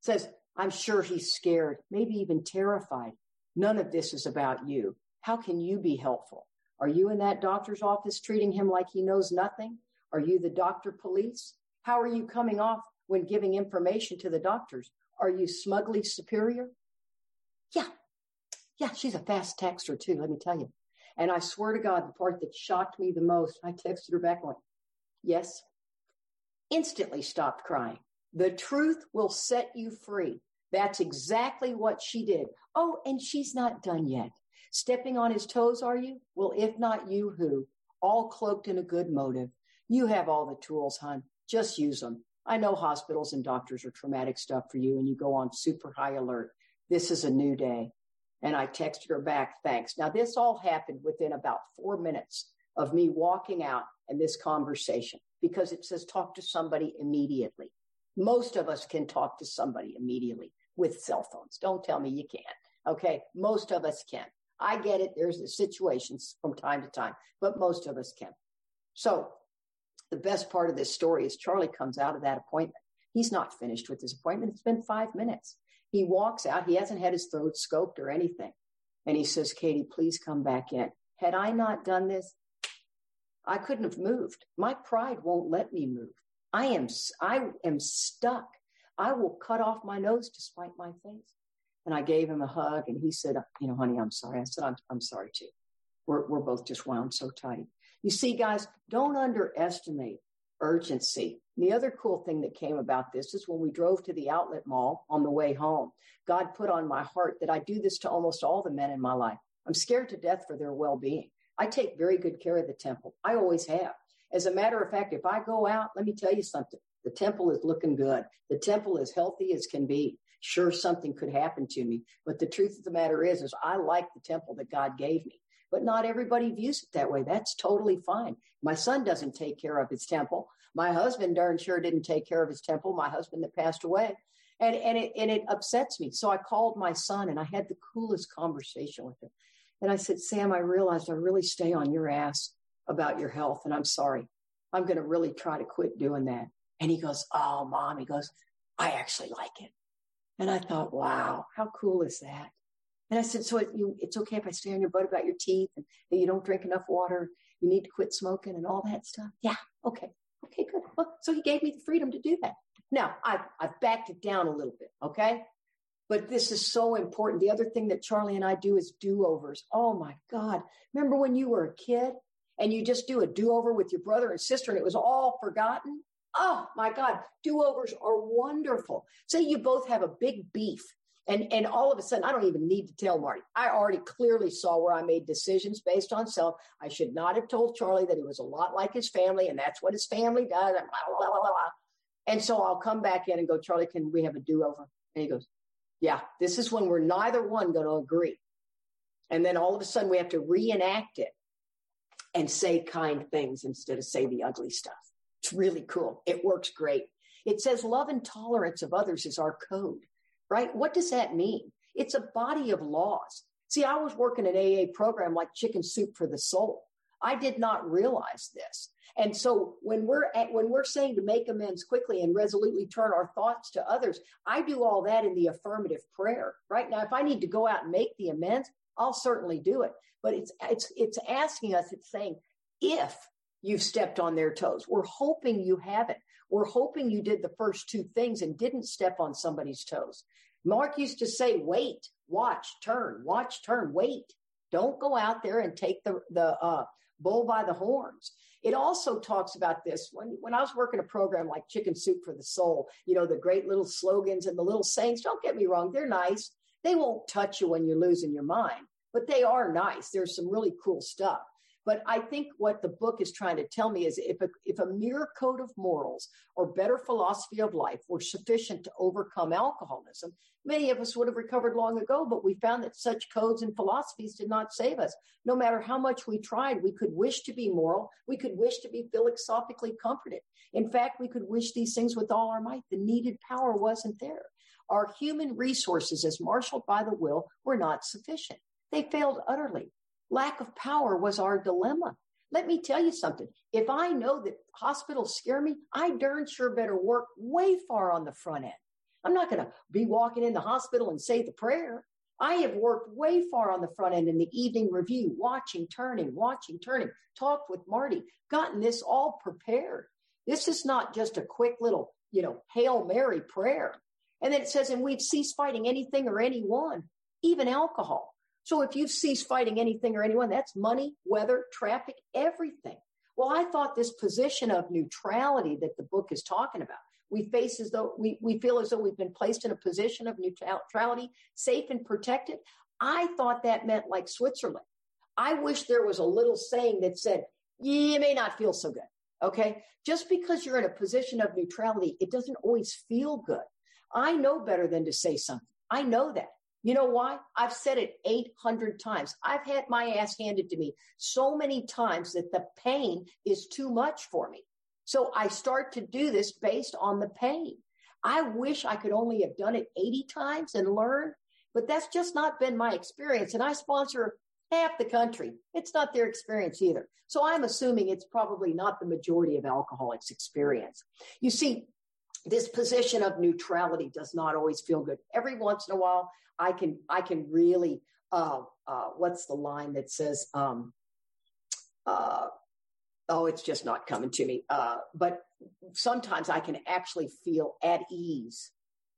Says, I'm sure he's scared, maybe even terrified. None of this is about you. How can you be helpful? Are you in that doctor's office treating him like he knows nothing? Are you the doctor police? How are you coming off when giving information to the doctors? Are you smugly superior? Yeah. Yeah, she's a fast texter too, let me tell you. And I swear to God, the part that shocked me the most, I texted her back going, yes. Instantly stopped crying. The truth will set you free. That's exactly what she did. Oh, and she's not done yet. Stepping on his toes, are you? Well, if not you, who? All cloaked in a good motive. You have all the tools, hon. Just use them. I know hospitals and doctors are traumatic stuff for you and you go on super high alert. This is a new day. And I texted her back, thanks. Now, this all happened within about four minutes of me walking out and this conversation because it says talk to somebody immediately. Most of us can talk to somebody immediately with cell phones. Don't tell me you can't. Okay. Most of us can. I get it. There's situations from time to time, but most of us can. So the best part of this story is Charlie comes out of that appointment. He's not finished with his appointment. It's been five minutes. He walks out. He hasn't had his throat scoped or anything. And he says, Katie, please come back in. Had I not done this, I couldn't have moved. My pride won't let me move. I am, I am stuck. I will cut off my nose to spite my face. And I gave him a hug and he said, you know, honey, I'm sorry. I said, I'm, I'm sorry too. We're, we're both just wound so tight. You see, guys, don't underestimate urgency. the other cool thing that came about this is when we drove to the outlet mall on the way home, God put on my heart that I do this to almost all the men in my life. I'm scared to death for their well being. I take very good care of the temple. I always have. As a matter of fact, if I go out, let me tell you something. The temple is looking good. The temple is healthy as can be. Sure, something could happen to me, but the truth of the matter is, is I like the temple that God gave me. But not everybody views it that way. That's totally fine. My son doesn't take care of his temple. My husband darn sure didn't take care of his temple. My husband that passed away. And, and it, and it upsets me. So I called my son and I had the coolest conversation with him. And I said, Sam, I realized I really stay on your ass about your health. And I'm sorry. I'm going to really try to quit doing that. And he goes, Oh, mom, he goes, I actually like it. And I thought, wow, how cool is that? And I said, so it, you, it's okay if I stay on your butt about your teeth and that you don't drink enough water. You need to quit smoking and all that stuff. Yeah. Okay. Okay, good. Well, so he gave me the freedom to do that. Now I've, I've backed it down a little bit. Okay. But this is so important. The other thing that Charlie and I do is do overs. Oh my God. Remember when you were a kid and you just do a do over with your brother and sister and it was all forgotten? Oh my God, do overs are wonderful. Say you both have a big beef And, and all of a sudden, I don't even need to tell Marty. I already clearly saw where I made decisions based on self. I should not have told Charlie that he was a lot like his family, and that's what his family does. Blah, blah, blah, and so I'll come back in and go, Charlie, can we have a do over? And he goes, Yeah, this is when we're neither one going to agree. And then all of a sudden we have to reenact it and say kind things instead of say the ugly stuff. It's really cool. It works great. It says love and tolerance of others is our code, right? What does that mean? It's a body of laws. See, I was working an AA program like Chicken Soup for the Soul. I did not realize this. And so when we're at, when we're saying to make amends quickly and resolutely turn our thoughts to others, I do all that in the affirmative prayer. Right now, if I need to go out and make the amends, I'll certainly do it. But it's it's it's asking us. It's saying if you've stepped on their toes, we're hoping you haven't. We're hoping you did the first two things and didn't step on somebody's toes. Mark used to say, "Wait, watch, turn, watch, turn, wait." Don't go out there and take the the uh, bull by the horns. It also talks about this when, when I was working a program like Chicken Soup for the Soul, you know, the great little slogans and the little sayings. Don't get me wrong, they're nice. They won't touch you when you're losing your mind, but they are nice. There's some really cool stuff. But I think what the book is trying to tell me is if a, if a mere code of morals or better philosophy of life were sufficient to overcome alcoholism, many of us would have recovered long ago. But we found that such codes and philosophies did not save us. No matter how much we tried, we could wish to be moral. We could wish to be philosophically comforted. In fact, we could wish these things with all our might. The needed power wasn't there. Our human resources, as marshaled by the will, were not sufficient. They failed utterly lack of power was our dilemma. Let me tell you something. If I know that hospitals scare me, I darn sure better work way far on the front end. I'm not going to be walking in the hospital and say the prayer. I have worked way far on the front end in the evening review, watching, turning, watching, turning, talked with Marty, gotten this all prepared. This is not just a quick little, you know, Hail Mary prayer. And then it says, and we've ceased fighting anything or anyone, even alcohol. So if you've ceased fighting anything or anyone, that's money, weather, traffic, everything. Well, I thought this position of neutrality that the book is talking about, we face as though we, we feel as though we've been placed in a position of neutrality, safe and protected. I thought that meant like Switzerland. I wish there was a little saying that said, you may not feel so good. Okay. Just because you're in a position of neutrality, it doesn't always feel good. I know better than to say something. I know that. You know why? I've said it 800 times. I've had my ass handed to me so many times that the pain is too much for me. So I start to do this based on the pain. I wish I could only have done it 80 times and learned, but that's just not been my experience. And I sponsor half the country. It's not their experience either. So I'm assuming it's probably not the majority of alcoholics' experience. You see, this position of neutrality does not always feel good. Every once in a while, I can I can really uh, uh, what's the line that says um, uh, oh it's just not coming to me. Uh, but sometimes I can actually feel at ease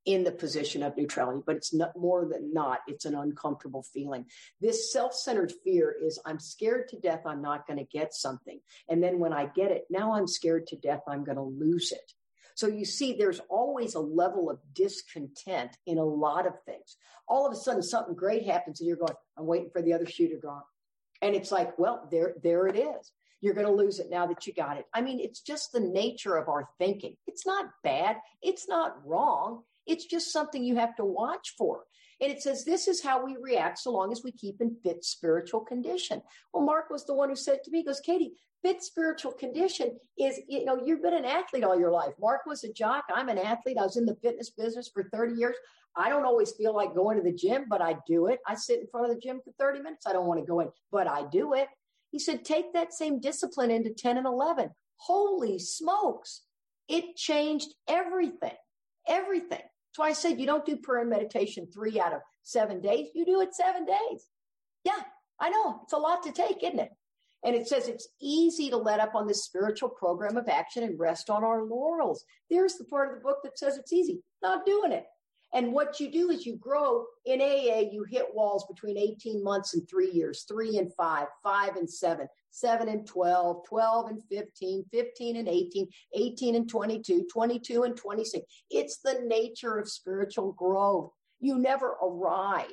in the position of neutrality, but it's not more than not. It's an uncomfortable feeling. This self-centered fear is I'm scared to death. I'm not going to get something. And then when I get it, now I'm scared to death. I'm going to lose it. So you see, there's always a level of discontent in a lot of things. All of a sudden, something great happens, and you're going, "I'm waiting for the other shoe to drop," and it's like, "Well, there, there it is." You're going to lose it now that you got it. I mean, it's just the nature of our thinking. It's not bad. It's not wrong. It's just something you have to watch for. And it says this is how we react so long as we keep in fit spiritual condition. Well, Mark was the one who said to me, goes, Katie, fit spiritual condition is, you know, you've been an athlete all your life. Mark was a jock. I'm an athlete. I was in the fitness business for 30 years. I don't always feel like going to the gym, but I do it. I sit in front of the gym for 30 minutes. I don't want to go in, but I do it. He said, take that same discipline into 10 and 11. Holy smokes. It changed everything, everything. So I said, you don't do prayer and meditation three out of seven days. You do it seven days. Yeah, I know. It's a lot to take, isn't it? And it says it's easy to let up on this spiritual program of action and rest on our laurels. There's the part of the book that says it's easy. Not doing it. And what you do is you grow in AA, you hit walls between 18 months and three years, three and five, five and seven, seven and 12, 12 and 15, 15 and 18, 18 and 22, 22 and 26. It's the nature of spiritual growth. You never arrive.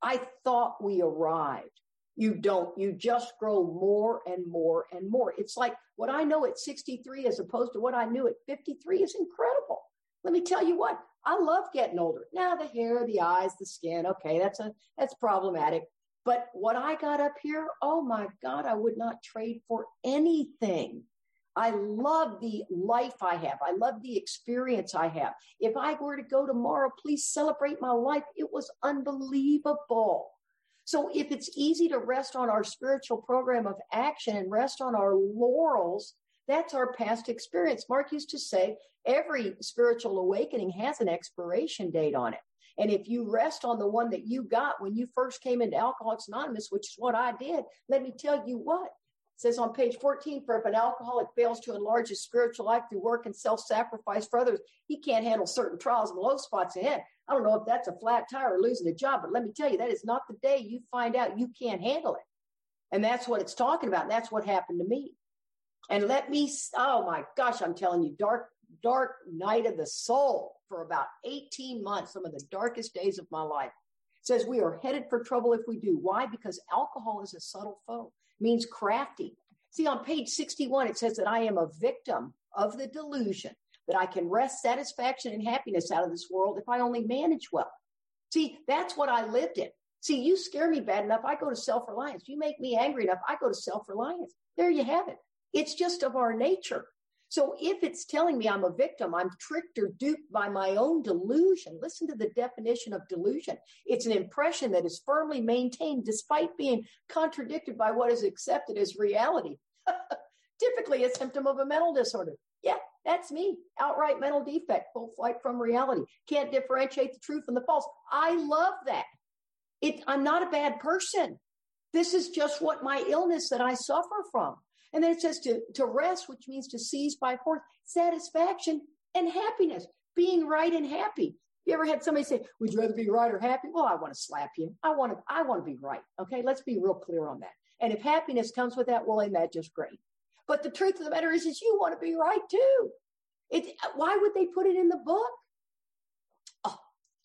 I thought we arrived. You don't. You just grow more and more and more. It's like what I know at 63 as opposed to what I knew at 53 is incredible. Let me tell you what, I love getting older. Now the hair, the eyes, the skin, okay, that's a that's problematic. But what I got up here, oh my God, I would not trade for anything. I love the life I have. I love the experience I have. If I were to go tomorrow, please celebrate my life. It was unbelievable. So if it's easy to rest on our spiritual program of action and rest on our laurels, that's our past experience. Mark used to say every spiritual awakening has an expiration date on it. And if you rest on the one that you got when you first came into Alcoholics Anonymous, which is what I did, let me tell you what. It says on page 14, for if an alcoholic fails to enlarge his spiritual life through work and self-sacrifice for others, he can't handle certain trials and low spots ahead. I don't know if that's a flat tire or losing a job, but let me tell you, that is not the day you find out you can't handle it. And that's what it's talking about. And that's what happened to me. And let me, oh my gosh, I'm telling you, dark, dark night of the soul for about 18 months, some of the darkest days of my life. It says we are headed for trouble if we do. Why? Because alcohol is a subtle foe, means crafty. See, on page 61, it says that I am a victim of the delusion that I can wrest satisfaction and happiness out of this world if I only manage well. See, that's what I lived in. See, you scare me bad enough, I go to self reliance. You make me angry enough, I go to self reliance. There you have it. It's just of our nature. So if it's telling me I'm a victim, I'm tricked or duped by my own delusion, listen to the definition of delusion. It's an impression that is firmly maintained despite being contradicted by what is accepted as reality. Typically a symptom of a mental disorder. That's me. Outright mental defect, full flight from reality. Can't differentiate the true from the false. I love that. It, I'm not a bad person. This is just what my illness that I suffer from. And then it says to, to wrest, which means to seize by force, satisfaction and happiness, being right and happy. You ever had somebody say, would you rather be right or happy? Well, I want to slap you. I want to, I want to be right. Okay. Let's be real clear on that. And if happiness comes with that, well, ain't that just great? But the truth of the matter is, is you want to be right too. It, why would they put it in the book? Oh,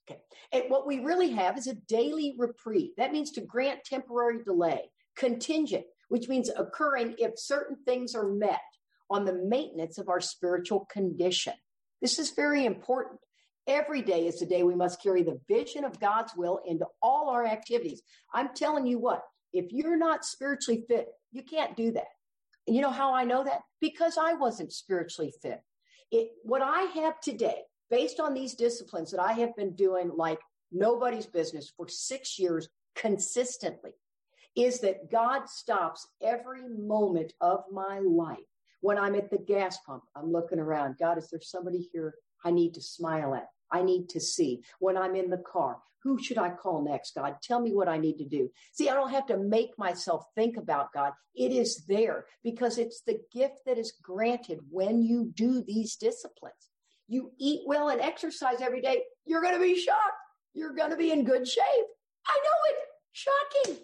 okay. And what we really have is a daily reprieve. That means to grant temporary delay, contingent, which means occurring if certain things are met on the maintenance of our spiritual condition. This is very important. Every day is the day we must carry the vision of God's will into all our activities. I'm telling you what, if you're not spiritually fit, you can't do that. You know how I know that? Because I wasn't spiritually fit. It, what I have today, based on these disciplines that I have been doing like nobody's business for six years consistently, is that God stops every moment of my life. When I'm at the gas pump, I'm looking around. God, is there somebody here I need to smile at? I need to see. When I'm in the car, who should I call next, God? Tell me what I need to do. See, I don't have to make myself think about God. It is there because it's the gift that is granted when you do these disciplines. You eat well and exercise every day, you're going to be shocked. You're going to be in good shape. I know it. Shocking.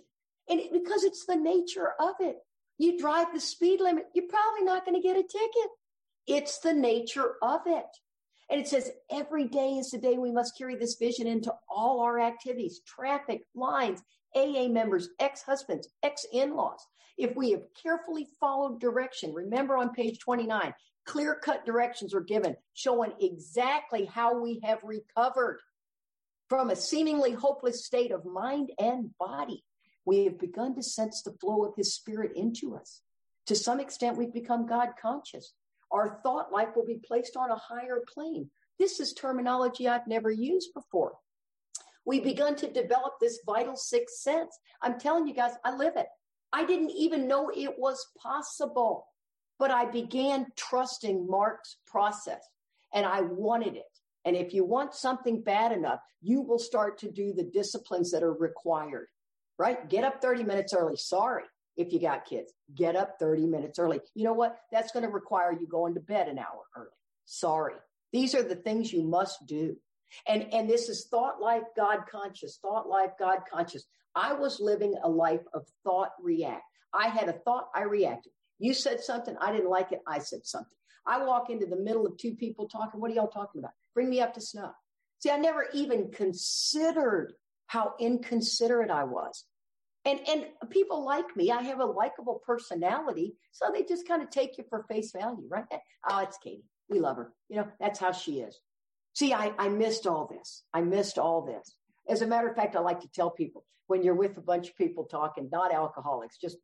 And it, because it's the nature of it. You drive the speed limit, you're probably not going to get a ticket. It's the nature of it. And it says every day is the day we must carry this vision into all our activities, traffic, lines, AA members, ex-husbands, ex-in-laws. If we have carefully followed direction, remember on page 29, clear cut directions are given showing exactly how we have recovered from a seemingly hopeless state of mind and body we have begun to sense the flow of his spirit into us. To some extent, we've become God conscious. Our thought life will be placed on a higher plane. This is terminology I've never used before. We've begun to develop this vital sixth sense. I'm telling you guys, I live it. I didn't even know it was possible, but I began trusting Mark's process and I wanted it. And if you want something bad enough, you will start to do the disciplines that are required right? Get up 30 minutes early. Sorry if you got kids. Get up 30 minutes early. You know what? That's going to require you going to bed an hour early. Sorry. These are the things you must do. And, and this is thought life, God conscious, thought life, God conscious. I was living a life of thought react. I had a thought, I reacted. You said something, I didn't like it, I said something. I walk into the middle of two people talking. What are y'all talking about? Bring me up to snuff. See, I never even considered how inconsiderate I was. And and people like me. I have a likable personality, so they just kind of take you for face value, right? Oh, it's Katie. We love her. You know, that's how she is. See, I, I missed all this. I missed all this. As a matter of fact, I like to tell people when you're with a bunch of people talking, not alcoholics, just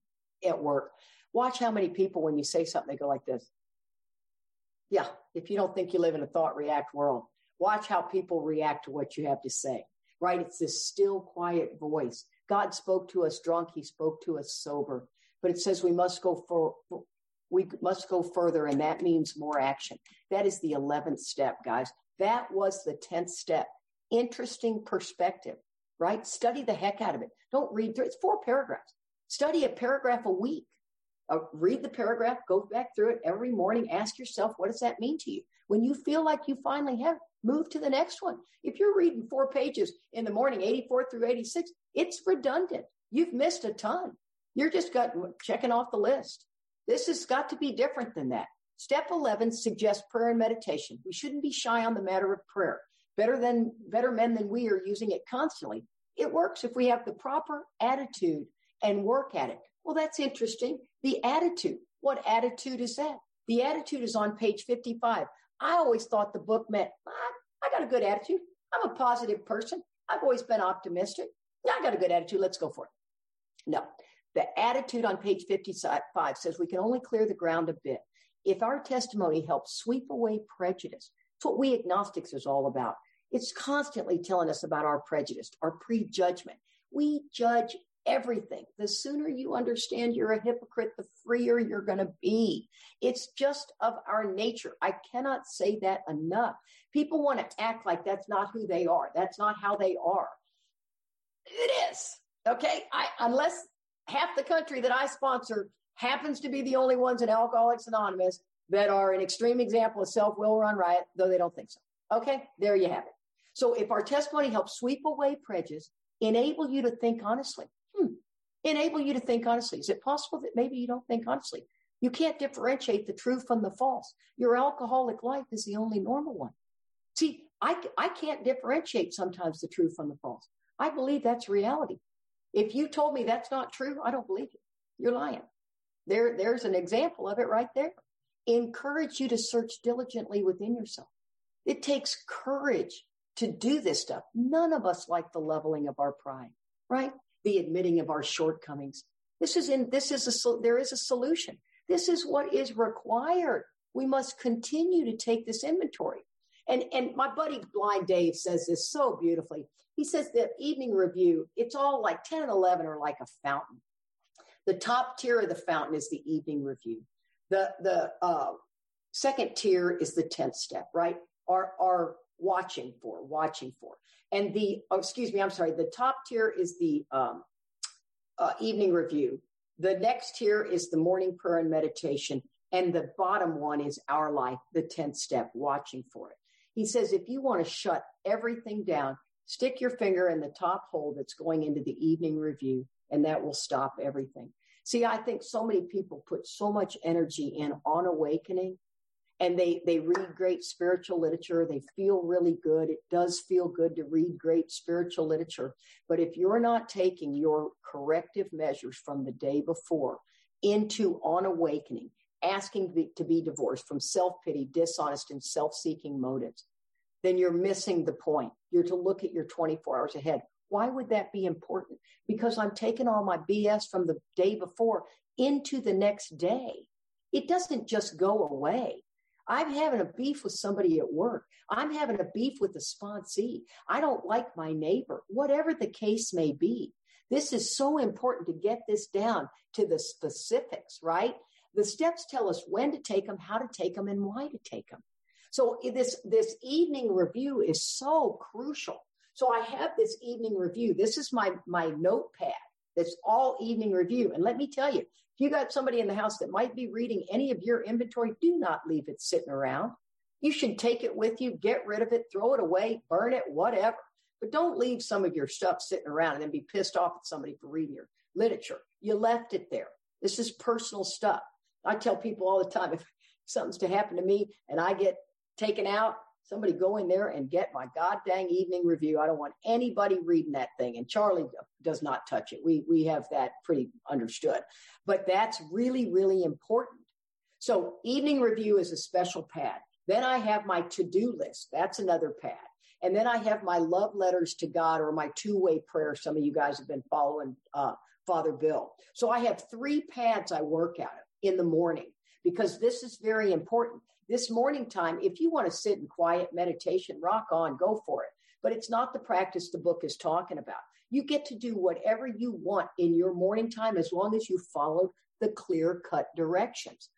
at work, watch how many people, when you say something, they go like this. Yeah, if you don't think you live in a thought react world, watch how people react to what you have to say, right? It's this still, quiet voice. God spoke to us drunk. He spoke to us sober, but it says we must go for, we must go further. And that means more action. That is the 11th step, guys. That was the 10th step. Interesting perspective, right? Study the heck out of it. Don't read through It's four paragraphs. Study a paragraph a week. Uh, read the paragraph, go back through it every morning. Ask yourself, what does that mean to you? When you feel like you finally have, move to the next one. If you're reading four pages in the morning, 84 through 86, it's redundant. You've missed a ton. You're just got checking off the list. This has got to be different than that. Step 11 suggests prayer and meditation. We shouldn't be shy on the matter of prayer. Better than better men than we are using it constantly. It works if we have the proper attitude and work at it. Well, that's interesting. The attitude. What attitude is that? The attitude is on page 55. I always thought the book meant ah, I got a good attitude. I'm a positive person. I've always been optimistic. Yeah, I got a good attitude. Let's go for it. No, the attitude on page 55 says we can only clear the ground a bit if our testimony helps sweep away prejudice. It's what we agnostics is all about. It's constantly telling us about our prejudice, our prejudgment. We judge everything. The sooner you understand you're a hypocrite, the freer you're going to be. It's just of our nature. I cannot say that enough. People want to act like that's not who they are. That's not how they are. It is. Okay. I, unless half the country that I sponsor happens to be the only ones in Alcoholics Anonymous that are an extreme example of self will run riot, though they don't think so. Okay. There you have it. So if our testimony helps sweep away prejudice, enable you to think honestly, enable you to think honestly. Is it possible that maybe you don't think honestly? You can't differentiate the true from the false. Your alcoholic life is the only normal one. See, I, I can't differentiate sometimes the true from the false. I believe that's reality. If you told me that's not true, I don't believe you. You're lying. There, there's an example of it right there. Encourage you to search diligently within yourself. It takes courage to do this stuff. None of us like the leveling of our pride, right? The admitting of our shortcomings. This is in, this is a, there is a solution. This is what is required. We must continue to take this inventory. And, and my buddy Blind Dave says this so beautifully. He says that evening review, it's all like 10 and 11 are like a fountain. The top tier of the fountain is the evening review. The, the, uh, second tier is the 10th step, right? Our, our watching for, watching for. And the, oh, excuse me, I'm sorry, the top tier is the um, uh, evening review. The next tier is the morning prayer and meditation. And the bottom one is our life, the 10th step, watching for it. He says, if you want to shut everything down, stick your finger in the top hole that's going into the evening review, and that will stop everything. See, I think so many people put so much energy in on awakening and they they read great spiritual literature. They feel really good. It does feel good to read great spiritual literature. But if you're not taking your corrective measures from the day before into on awakening asking to be, to be divorced from self-pity dishonest and self-seeking motives then you're missing the point. You're to look at your 24 hours ahead. Why would that be important? Because i'm taking all my bs from the day before into the next day. It doesn't just go away I'm having a beef with somebody at work. I'm having a beef with the sponsee. I don't like my neighbor, whatever the case may be. This is so important to get this down to the specifics, right? The steps tell us when to take them, how to take them, and why to take them. So this, this evening review is so crucial. So I have this evening review. This is my, my notepad. That's all evening review. And let me tell you, if you got somebody in the house that might be reading any of your inventory, do not leave it sitting around. You should take it with you, get rid of it, throw it away, burn it, whatever. But don't leave some of your stuff sitting around and then be pissed off at somebody for reading your literature. You left it there. This is personal stuff. I tell people all the time if something's to happen to me and I get taken out, somebody go in there and get my god dang evening review. I don't want anybody reading that thing. And Charlie does not touch it. We we have that pretty understood. But that's really, really important. So evening review is a special pad. Then I have my to-do list. That's another pad. And then I have my love letters to God or my two-way prayer. Some of you guys have been following uh, Father Bill. So I have three pads I work out of in the morning because this is very important. This morning time, if you want to sit in quiet meditation, rock on, go for it. But it's not the practice the book is talking about. You get to do whatever you want in your morning time as long as you follow the clear cut directions.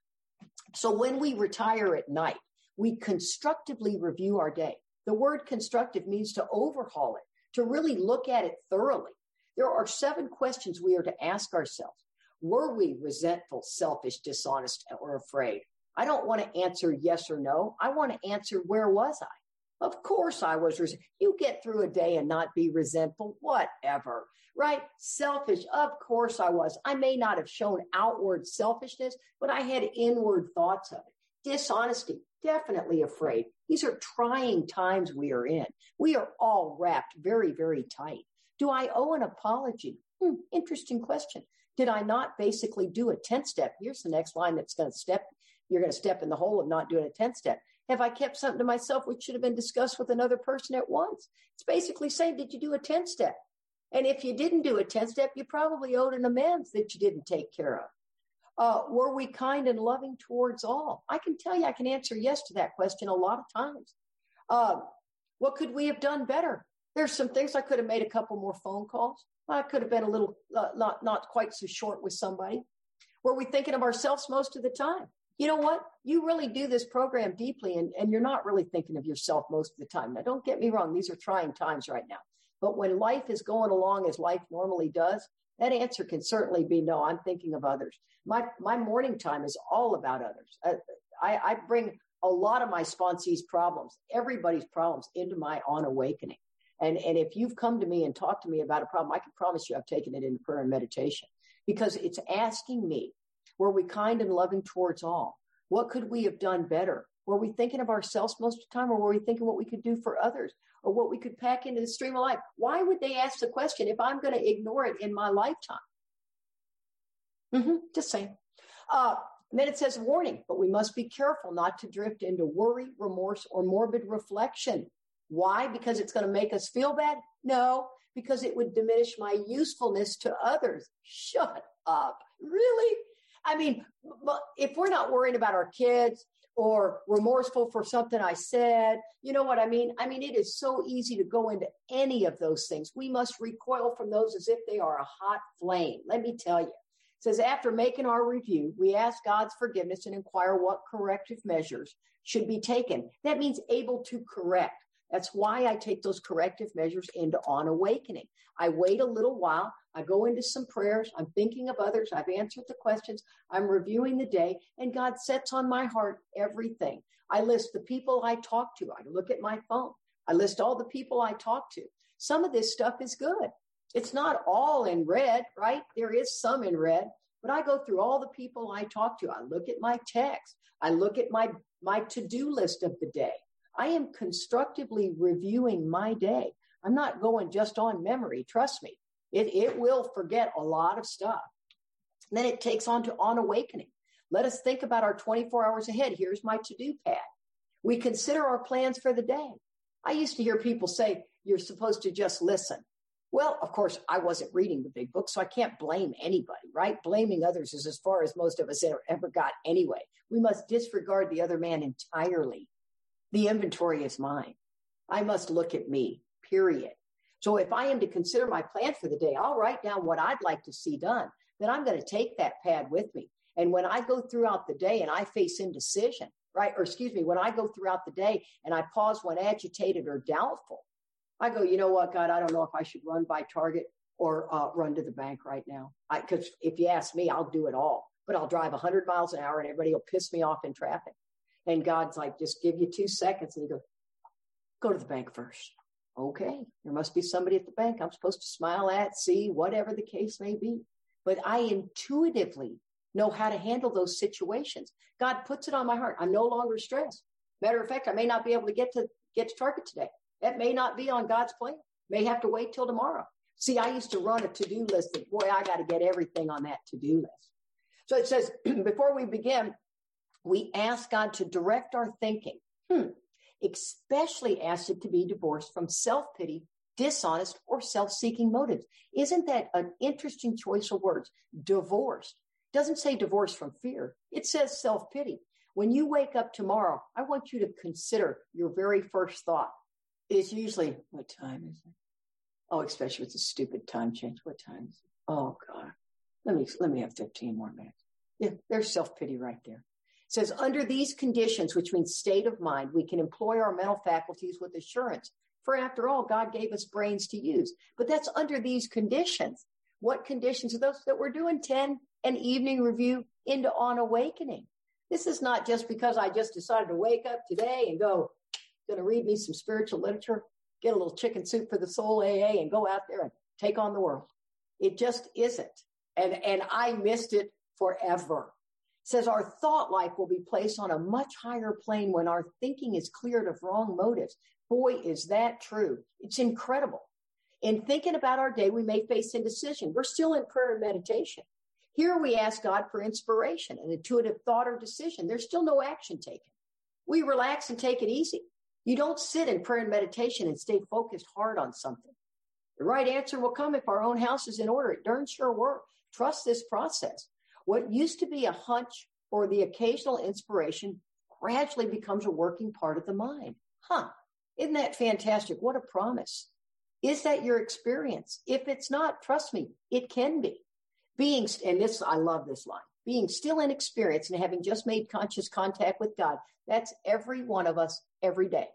So when we retire at night, we constructively review our day. The word constructive means to overhaul it, to really look at it thoroughly. There are seven questions we are to ask ourselves. Were we resentful, selfish, dishonest, or afraid? I don't want to answer yes or no. I want to answer where was I? Of course I was. Res- you get through a day and not be resentful, whatever, right? Selfish. Of course I was. I may not have shown outward selfishness, but I had inward thoughts of it. Dishonesty. Definitely afraid. These are trying times we are in. We are all wrapped very, very tight. Do I owe an apology? Hmm, interesting question. Did I not basically do a 10 step? Here's the next line that's going to step. You're going to step in the hole of not doing a 10 step. Have I kept something to myself which should have been discussed with another person at once? It's basically saying, did you do a 10 step? And if you didn't do a 10 step, you probably owed an amends that you didn't take care of. Uh, were we kind and loving towards all? I can tell you, I can answer yes to that question a lot of times. Uh, what could we have done better? There's some things I could have made a couple more phone calls. I could have been a little uh, not not quite so short with somebody. Were we thinking of ourselves most of the time? You know what? You really do this program deeply, and, and you're not really thinking of yourself most of the time. Now, don't get me wrong; these are trying times right now. But when life is going along as life normally does, that answer can certainly be no. I'm thinking of others. My my morning time is all about others. Uh, I, I bring a lot of my sponsees' problems, everybody's problems, into my on awakening. And, and if you've come to me and talked to me about a problem, I can promise you I've taken it into prayer and meditation because it's asking me, were we kind and loving towards all? What could we have done better? Were we thinking of ourselves most of the time or were we thinking what we could do for others or what we could pack into the stream of life? Why would they ask the question if I'm going to ignore it in my lifetime? Mm-hmm, just saying. Uh, and then it says warning, but we must be careful not to drift into worry, remorse, or morbid reflection. Why? Because it's going to make us feel bad? No, because it would diminish my usefulness to others. Shut up. Really? I mean, if we're not worrying about our kids or remorseful for something I said, you know what I mean? I mean, it is so easy to go into any of those things. We must recoil from those as if they are a hot flame. Let me tell you. It says, after making our review, we ask God's forgiveness and inquire what corrective measures should be taken. That means able to correct. That's why I take those corrective measures into on awakening. I wait a little while. I go into some prayers. I'm thinking of others. I've answered the questions. I'm reviewing the day and God sets on my heart everything. I list the people I talk to. I look at my phone. I list all the people I talk to. Some of this stuff is good. It's not all in red, right? There is some in red, but I go through all the people I talk to. I look at my text. I look at my, my to-do list of the day. I am constructively reviewing my day. I'm not going just on memory. Trust me. It, it will forget a lot of stuff. And then it takes on to on awakening. Let us think about our 24 hours ahead. Here's my to do pad. We consider our plans for the day. I used to hear people say, you're supposed to just listen. Well, of course, I wasn't reading the big book, so I can't blame anybody, right? Blaming others is as far as most of us ever, ever got anyway. We must disregard the other man entirely. The inventory is mine. I must look at me, period. So if I am to consider my plan for the day, I'll write down what I'd like to see done. Then I'm going to take that pad with me. And when I go throughout the day and I face indecision, right? Or excuse me, when I go throughout the day and I pause when agitated or doubtful, I go, you know what, God, I don't know if I should run by Target or uh, run to the bank right now. Because if you ask me, I'll do it all, but I'll drive 100 miles an hour and everybody will piss me off in traffic. And God's like, just give you two seconds. And he goes, go to the bank first. Okay. There must be somebody at the bank I'm supposed to smile at, see, whatever the case may be. But I intuitively know how to handle those situations. God puts it on my heart. I'm no longer stressed. Matter of fact, I may not be able to get to get to Target today. That may not be on God's plan. May have to wait till tomorrow. See, I used to run a to-do list that boy, I got to get everything on that to-do list. So it says, before we begin, we ask God to direct our thinking. Hmm. Especially ask it to be divorced from self-pity, dishonest, or self-seeking motives. Isn't that an interesting choice of words? Divorced. Doesn't say divorce from fear. It says self-pity. When you wake up tomorrow, I want you to consider your very first thought is usually, what time is it? Oh, especially with the stupid time change. What time is it? Oh God. Let me, let me have 15 more minutes. Yeah, there's self-pity right there. Says, under these conditions, which means state of mind, we can employ our mental faculties with assurance. For after all, God gave us brains to use. But that's under these conditions. What conditions are those that we're doing 10 an evening review into on awakening? This is not just because I just decided to wake up today and go, going to read me some spiritual literature, get a little chicken soup for the soul AA and go out there and take on the world. It just isn't. And, and I missed it forever. Says our thought life will be placed on a much higher plane when our thinking is cleared of wrong motives. Boy, is that true. It's incredible. In thinking about our day, we may face indecision. We're still in prayer and meditation. Here we ask God for inspiration, an intuitive thought or decision. There's still no action taken. We relax and take it easy. You don't sit in prayer and meditation and stay focused hard on something. The right answer will come if our own house is in order. It darn sure work. Trust this process. What used to be a hunch or the occasional inspiration gradually becomes a working part of the mind. Huh. Isn't that fantastic? What a promise. Is that your experience? If it's not, trust me, it can be. Being, and this, I love this line, being still inexperienced and having just made conscious contact with God, that's every one of us every day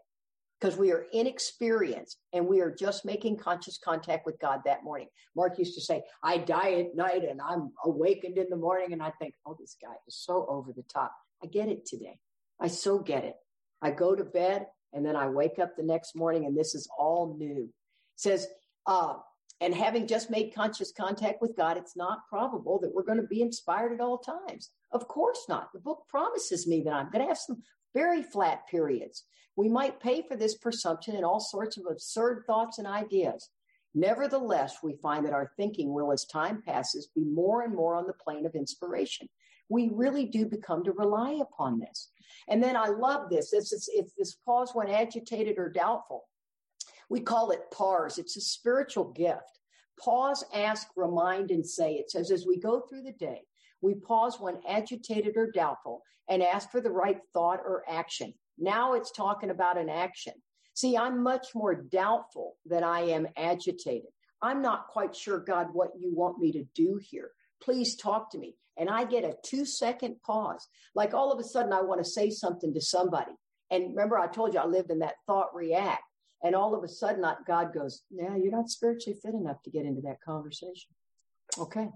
because we are inexperienced and we are just making conscious contact with God that morning. Mark used to say, I die at night and I'm awakened in the morning. And I think, oh, this guy is so over the top. I get it today. I so get it. I go to bed and then I wake up the next morning and this is all new. It says, uh, and having just made conscious contact with God, it's not probable that we're going to be inspired at all times. Of course not. The book promises me that I'm going to have some very flat periods. We might pay for this presumption in all sorts of absurd thoughts and ideas. Nevertheless, we find that our thinking will, as time passes, be more and more on the plane of inspiration. We really do become to rely upon this. And then I love this. It's, it's, it's this pause when agitated or doubtful. We call it PARS. It's a spiritual gift. Pause, ask, remind, and say. It says as we go through the day, we pause when agitated or doubtful and ask for the right thought or action. Now it's talking about an action. See, I'm much more doubtful than I am agitated. I'm not quite sure, God, what you want me to do here. Please talk to me. And I get a two second pause. Like all of a sudden, I want to say something to somebody. And remember, I told you I lived in that thought react. And all of a sudden, God goes, Yeah, you're not spiritually fit enough to get into that conversation. Okay.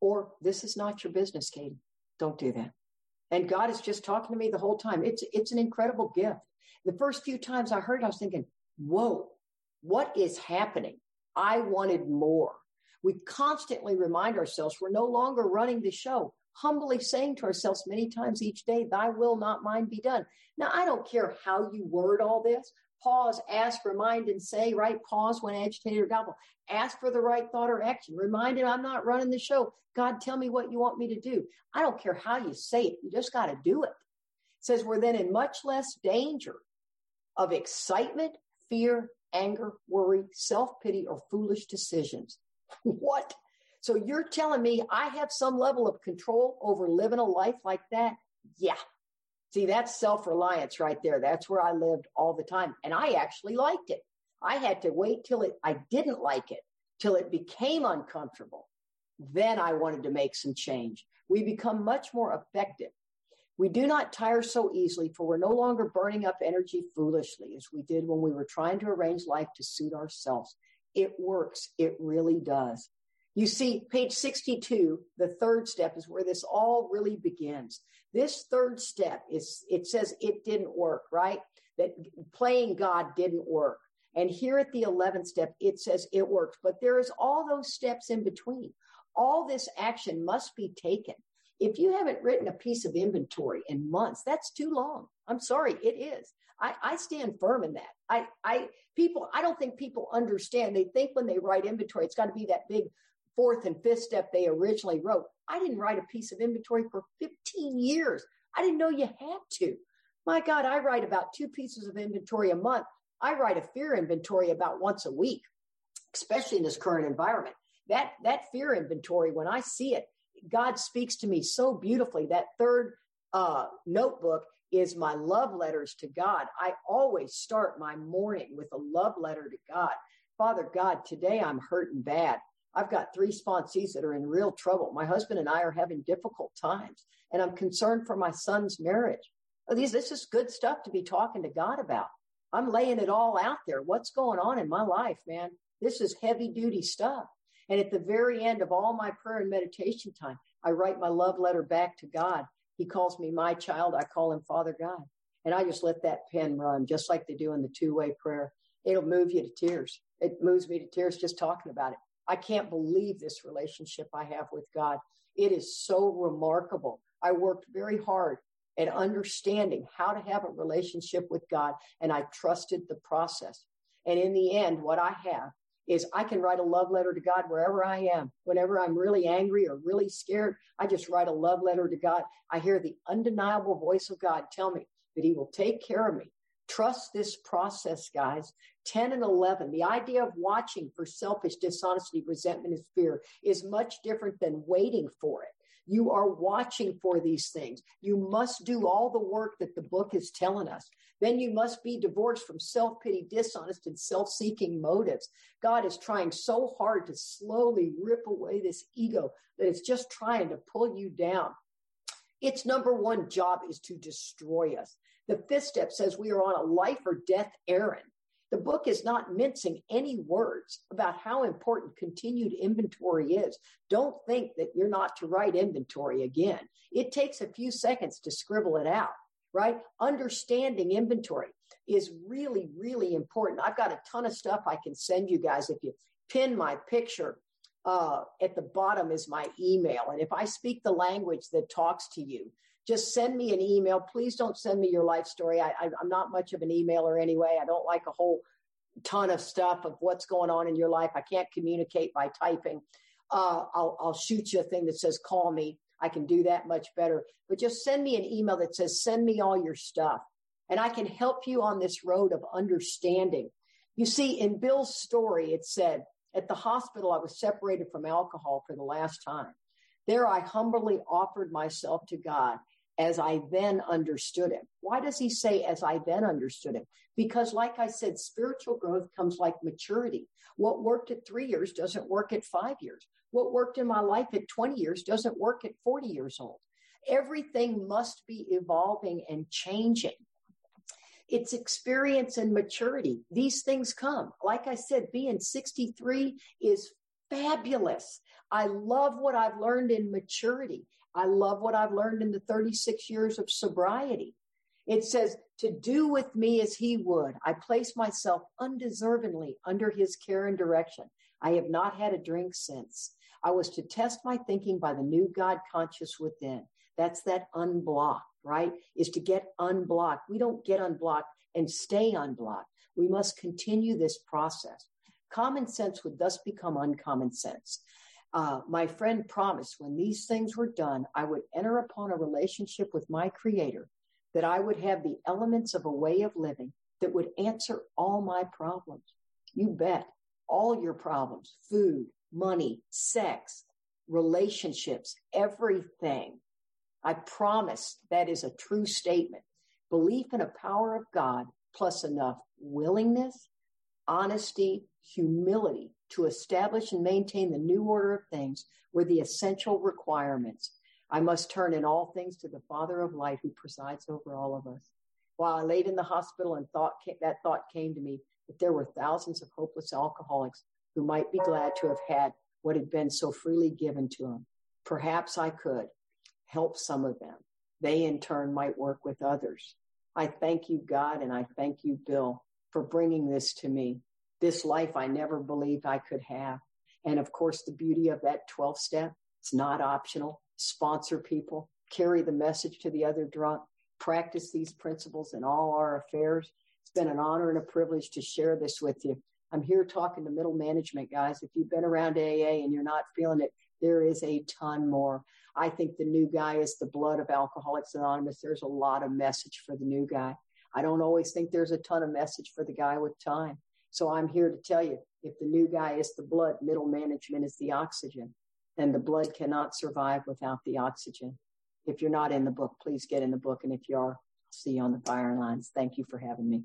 Or this is not your business, Katie. Don't do that. And God is just talking to me the whole time. It's, it's an incredible gift. The first few times I heard it, I was thinking, whoa, what is happening? I wanted more. We constantly remind ourselves we're no longer running the show, humbly saying to ourselves many times each day, Thy will, not mine, be done. Now, I don't care how you word all this. Pause, ask, remind, and say, right? Pause when agitated or doubtful. Ask for the right thought or action. Remind I'm not running the show. God, tell me what you want me to do. I don't care how you say it. You just got to do it. it. Says we're then in much less danger of excitement, fear, anger, worry, self-pity, or foolish decisions. what? So you're telling me I have some level of control over living a life like that? Yeah, See, that's self reliance right there. That's where I lived all the time. And I actually liked it. I had to wait till it, I didn't like it, till it became uncomfortable. Then I wanted to make some change. We become much more effective. We do not tire so easily, for we're no longer burning up energy foolishly as we did when we were trying to arrange life to suit ourselves. It works. It really does. You see, page 62, the third step is where this all really begins. This third step is, it says it didn't work, right? That playing God didn't work. And here at the 11th step, it says it worked, but there is all those steps in between. All this action must be taken. If you haven't written a piece of inventory in months, that's too long. I'm sorry, it is. I, I stand firm in that. I, I, people, I don't think people understand. They think when they write inventory, it's got to be that big fourth and fifth step they originally wrote. I didn't write a piece of inventory for 15 years. I didn't know you had to. My God, I write about two pieces of inventory a month. I write a fear inventory about once a week, especially in this current environment. That that fear inventory, when I see it, God speaks to me so beautifully. That third uh, notebook is my love letters to God. I always start my morning with a love letter to God. Father God, today I'm hurting bad. I've got three sponsees that are in real trouble. My husband and I are having difficult times, and I'm concerned for my son's marriage. These, this is good stuff to be talking to God about. I'm laying it all out there. What's going on in my life, man? This is heavy duty stuff. And at the very end of all my prayer and meditation time, I write my love letter back to God. He calls me my child. I call him Father God. And I just let that pen run, just like they do in the two way prayer. It'll move you to tears. It moves me to tears just talking about it. I can't believe this relationship I have with God. It is so remarkable. I worked very hard at understanding how to have a relationship with God, and I trusted the process. And in the end, what I have is I can write a love letter to God wherever I am. Whenever I'm really angry or really scared, I just write a love letter to God. I hear the undeniable voice of God tell me that He will take care of me. Trust this process, guys. 10 and 11, the idea of watching for selfish dishonesty, resentment, and fear is much different than waiting for it. You are watching for these things. You must do all the work that the book is telling us. Then you must be divorced from self pity, dishonest, and self seeking motives. God is trying so hard to slowly rip away this ego that it's just trying to pull you down. Its number one job is to destroy us. The fifth step says we are on a life or death errand. The book is not mincing any words about how important continued inventory is. Don't think that you're not to write inventory again. It takes a few seconds to scribble it out, right? Understanding inventory is really, really important. I've got a ton of stuff I can send you guys. If you pin my picture uh, at the bottom is my email. And if I speak the language that talks to you, just send me an email. Please don't send me your life story. I, I, I'm not much of an emailer anyway. I don't like a whole ton of stuff of what's going on in your life. I can't communicate by typing. Uh, I'll, I'll shoot you a thing that says call me. I can do that much better. But just send me an email that says send me all your stuff. And I can help you on this road of understanding. You see, in Bill's story, it said, at the hospital, I was separated from alcohol for the last time. There, I humbly offered myself to God as I then understood him. Why does he say as I then understood him? Because, like I said, spiritual growth comes like maturity. What worked at three years doesn't work at five years. What worked in my life at 20 years doesn't work at 40 years old. Everything must be evolving and changing. It's experience and maturity. These things come. Like I said, being 63 is fabulous. I love what I've learned in maturity. I love what I've learned in the 36 years of sobriety. It says, to do with me as he would. I place myself undeservingly under his care and direction. I have not had a drink since. I was to test my thinking by the new God conscious within. That's that unblocked, right? Is to get unblocked. We don't get unblocked and stay unblocked. We must continue this process. Common sense would thus become uncommon sense. Uh, my friend promised when these things were done, I would enter upon a relationship with my creator, that I would have the elements of a way of living that would answer all my problems. You bet. All your problems, food, money, sex, relationships, everything. I promise that is a true statement. Belief in a power of God plus enough willingness, honesty, humility to establish and maintain the new order of things were the essential requirements. I must turn in all things to the Father of light who presides over all of us. While I laid in the hospital and thought that thought came to me that there were thousands of hopeless alcoholics who might be glad to have had what had been so freely given to them. Perhaps I could help some of them. They in turn might work with others. I thank you, God, and I thank you, Bill, for bringing this to me this life I never believed I could have. And of course, the beauty of that 12 step, it's not optional. sponsor people, carry the message to the other drunk, practice these principles in all our affairs. It's been an honor and a privilege to share this with you. I'm here talking to middle management guys. If you've been around AA and you're not feeling it, there is a ton more. I think the new guy is the blood of Alcoholics Anonymous. There's a lot of message for the new guy. I don't always think there's a ton of message for the guy with time. So I'm here to tell you if the new guy is the blood, middle management is the oxygen, then the blood cannot survive without the oxygen. If you're not in the book, please get in the book. And if you are, I'll see you on the fire lines. Thank you for having me.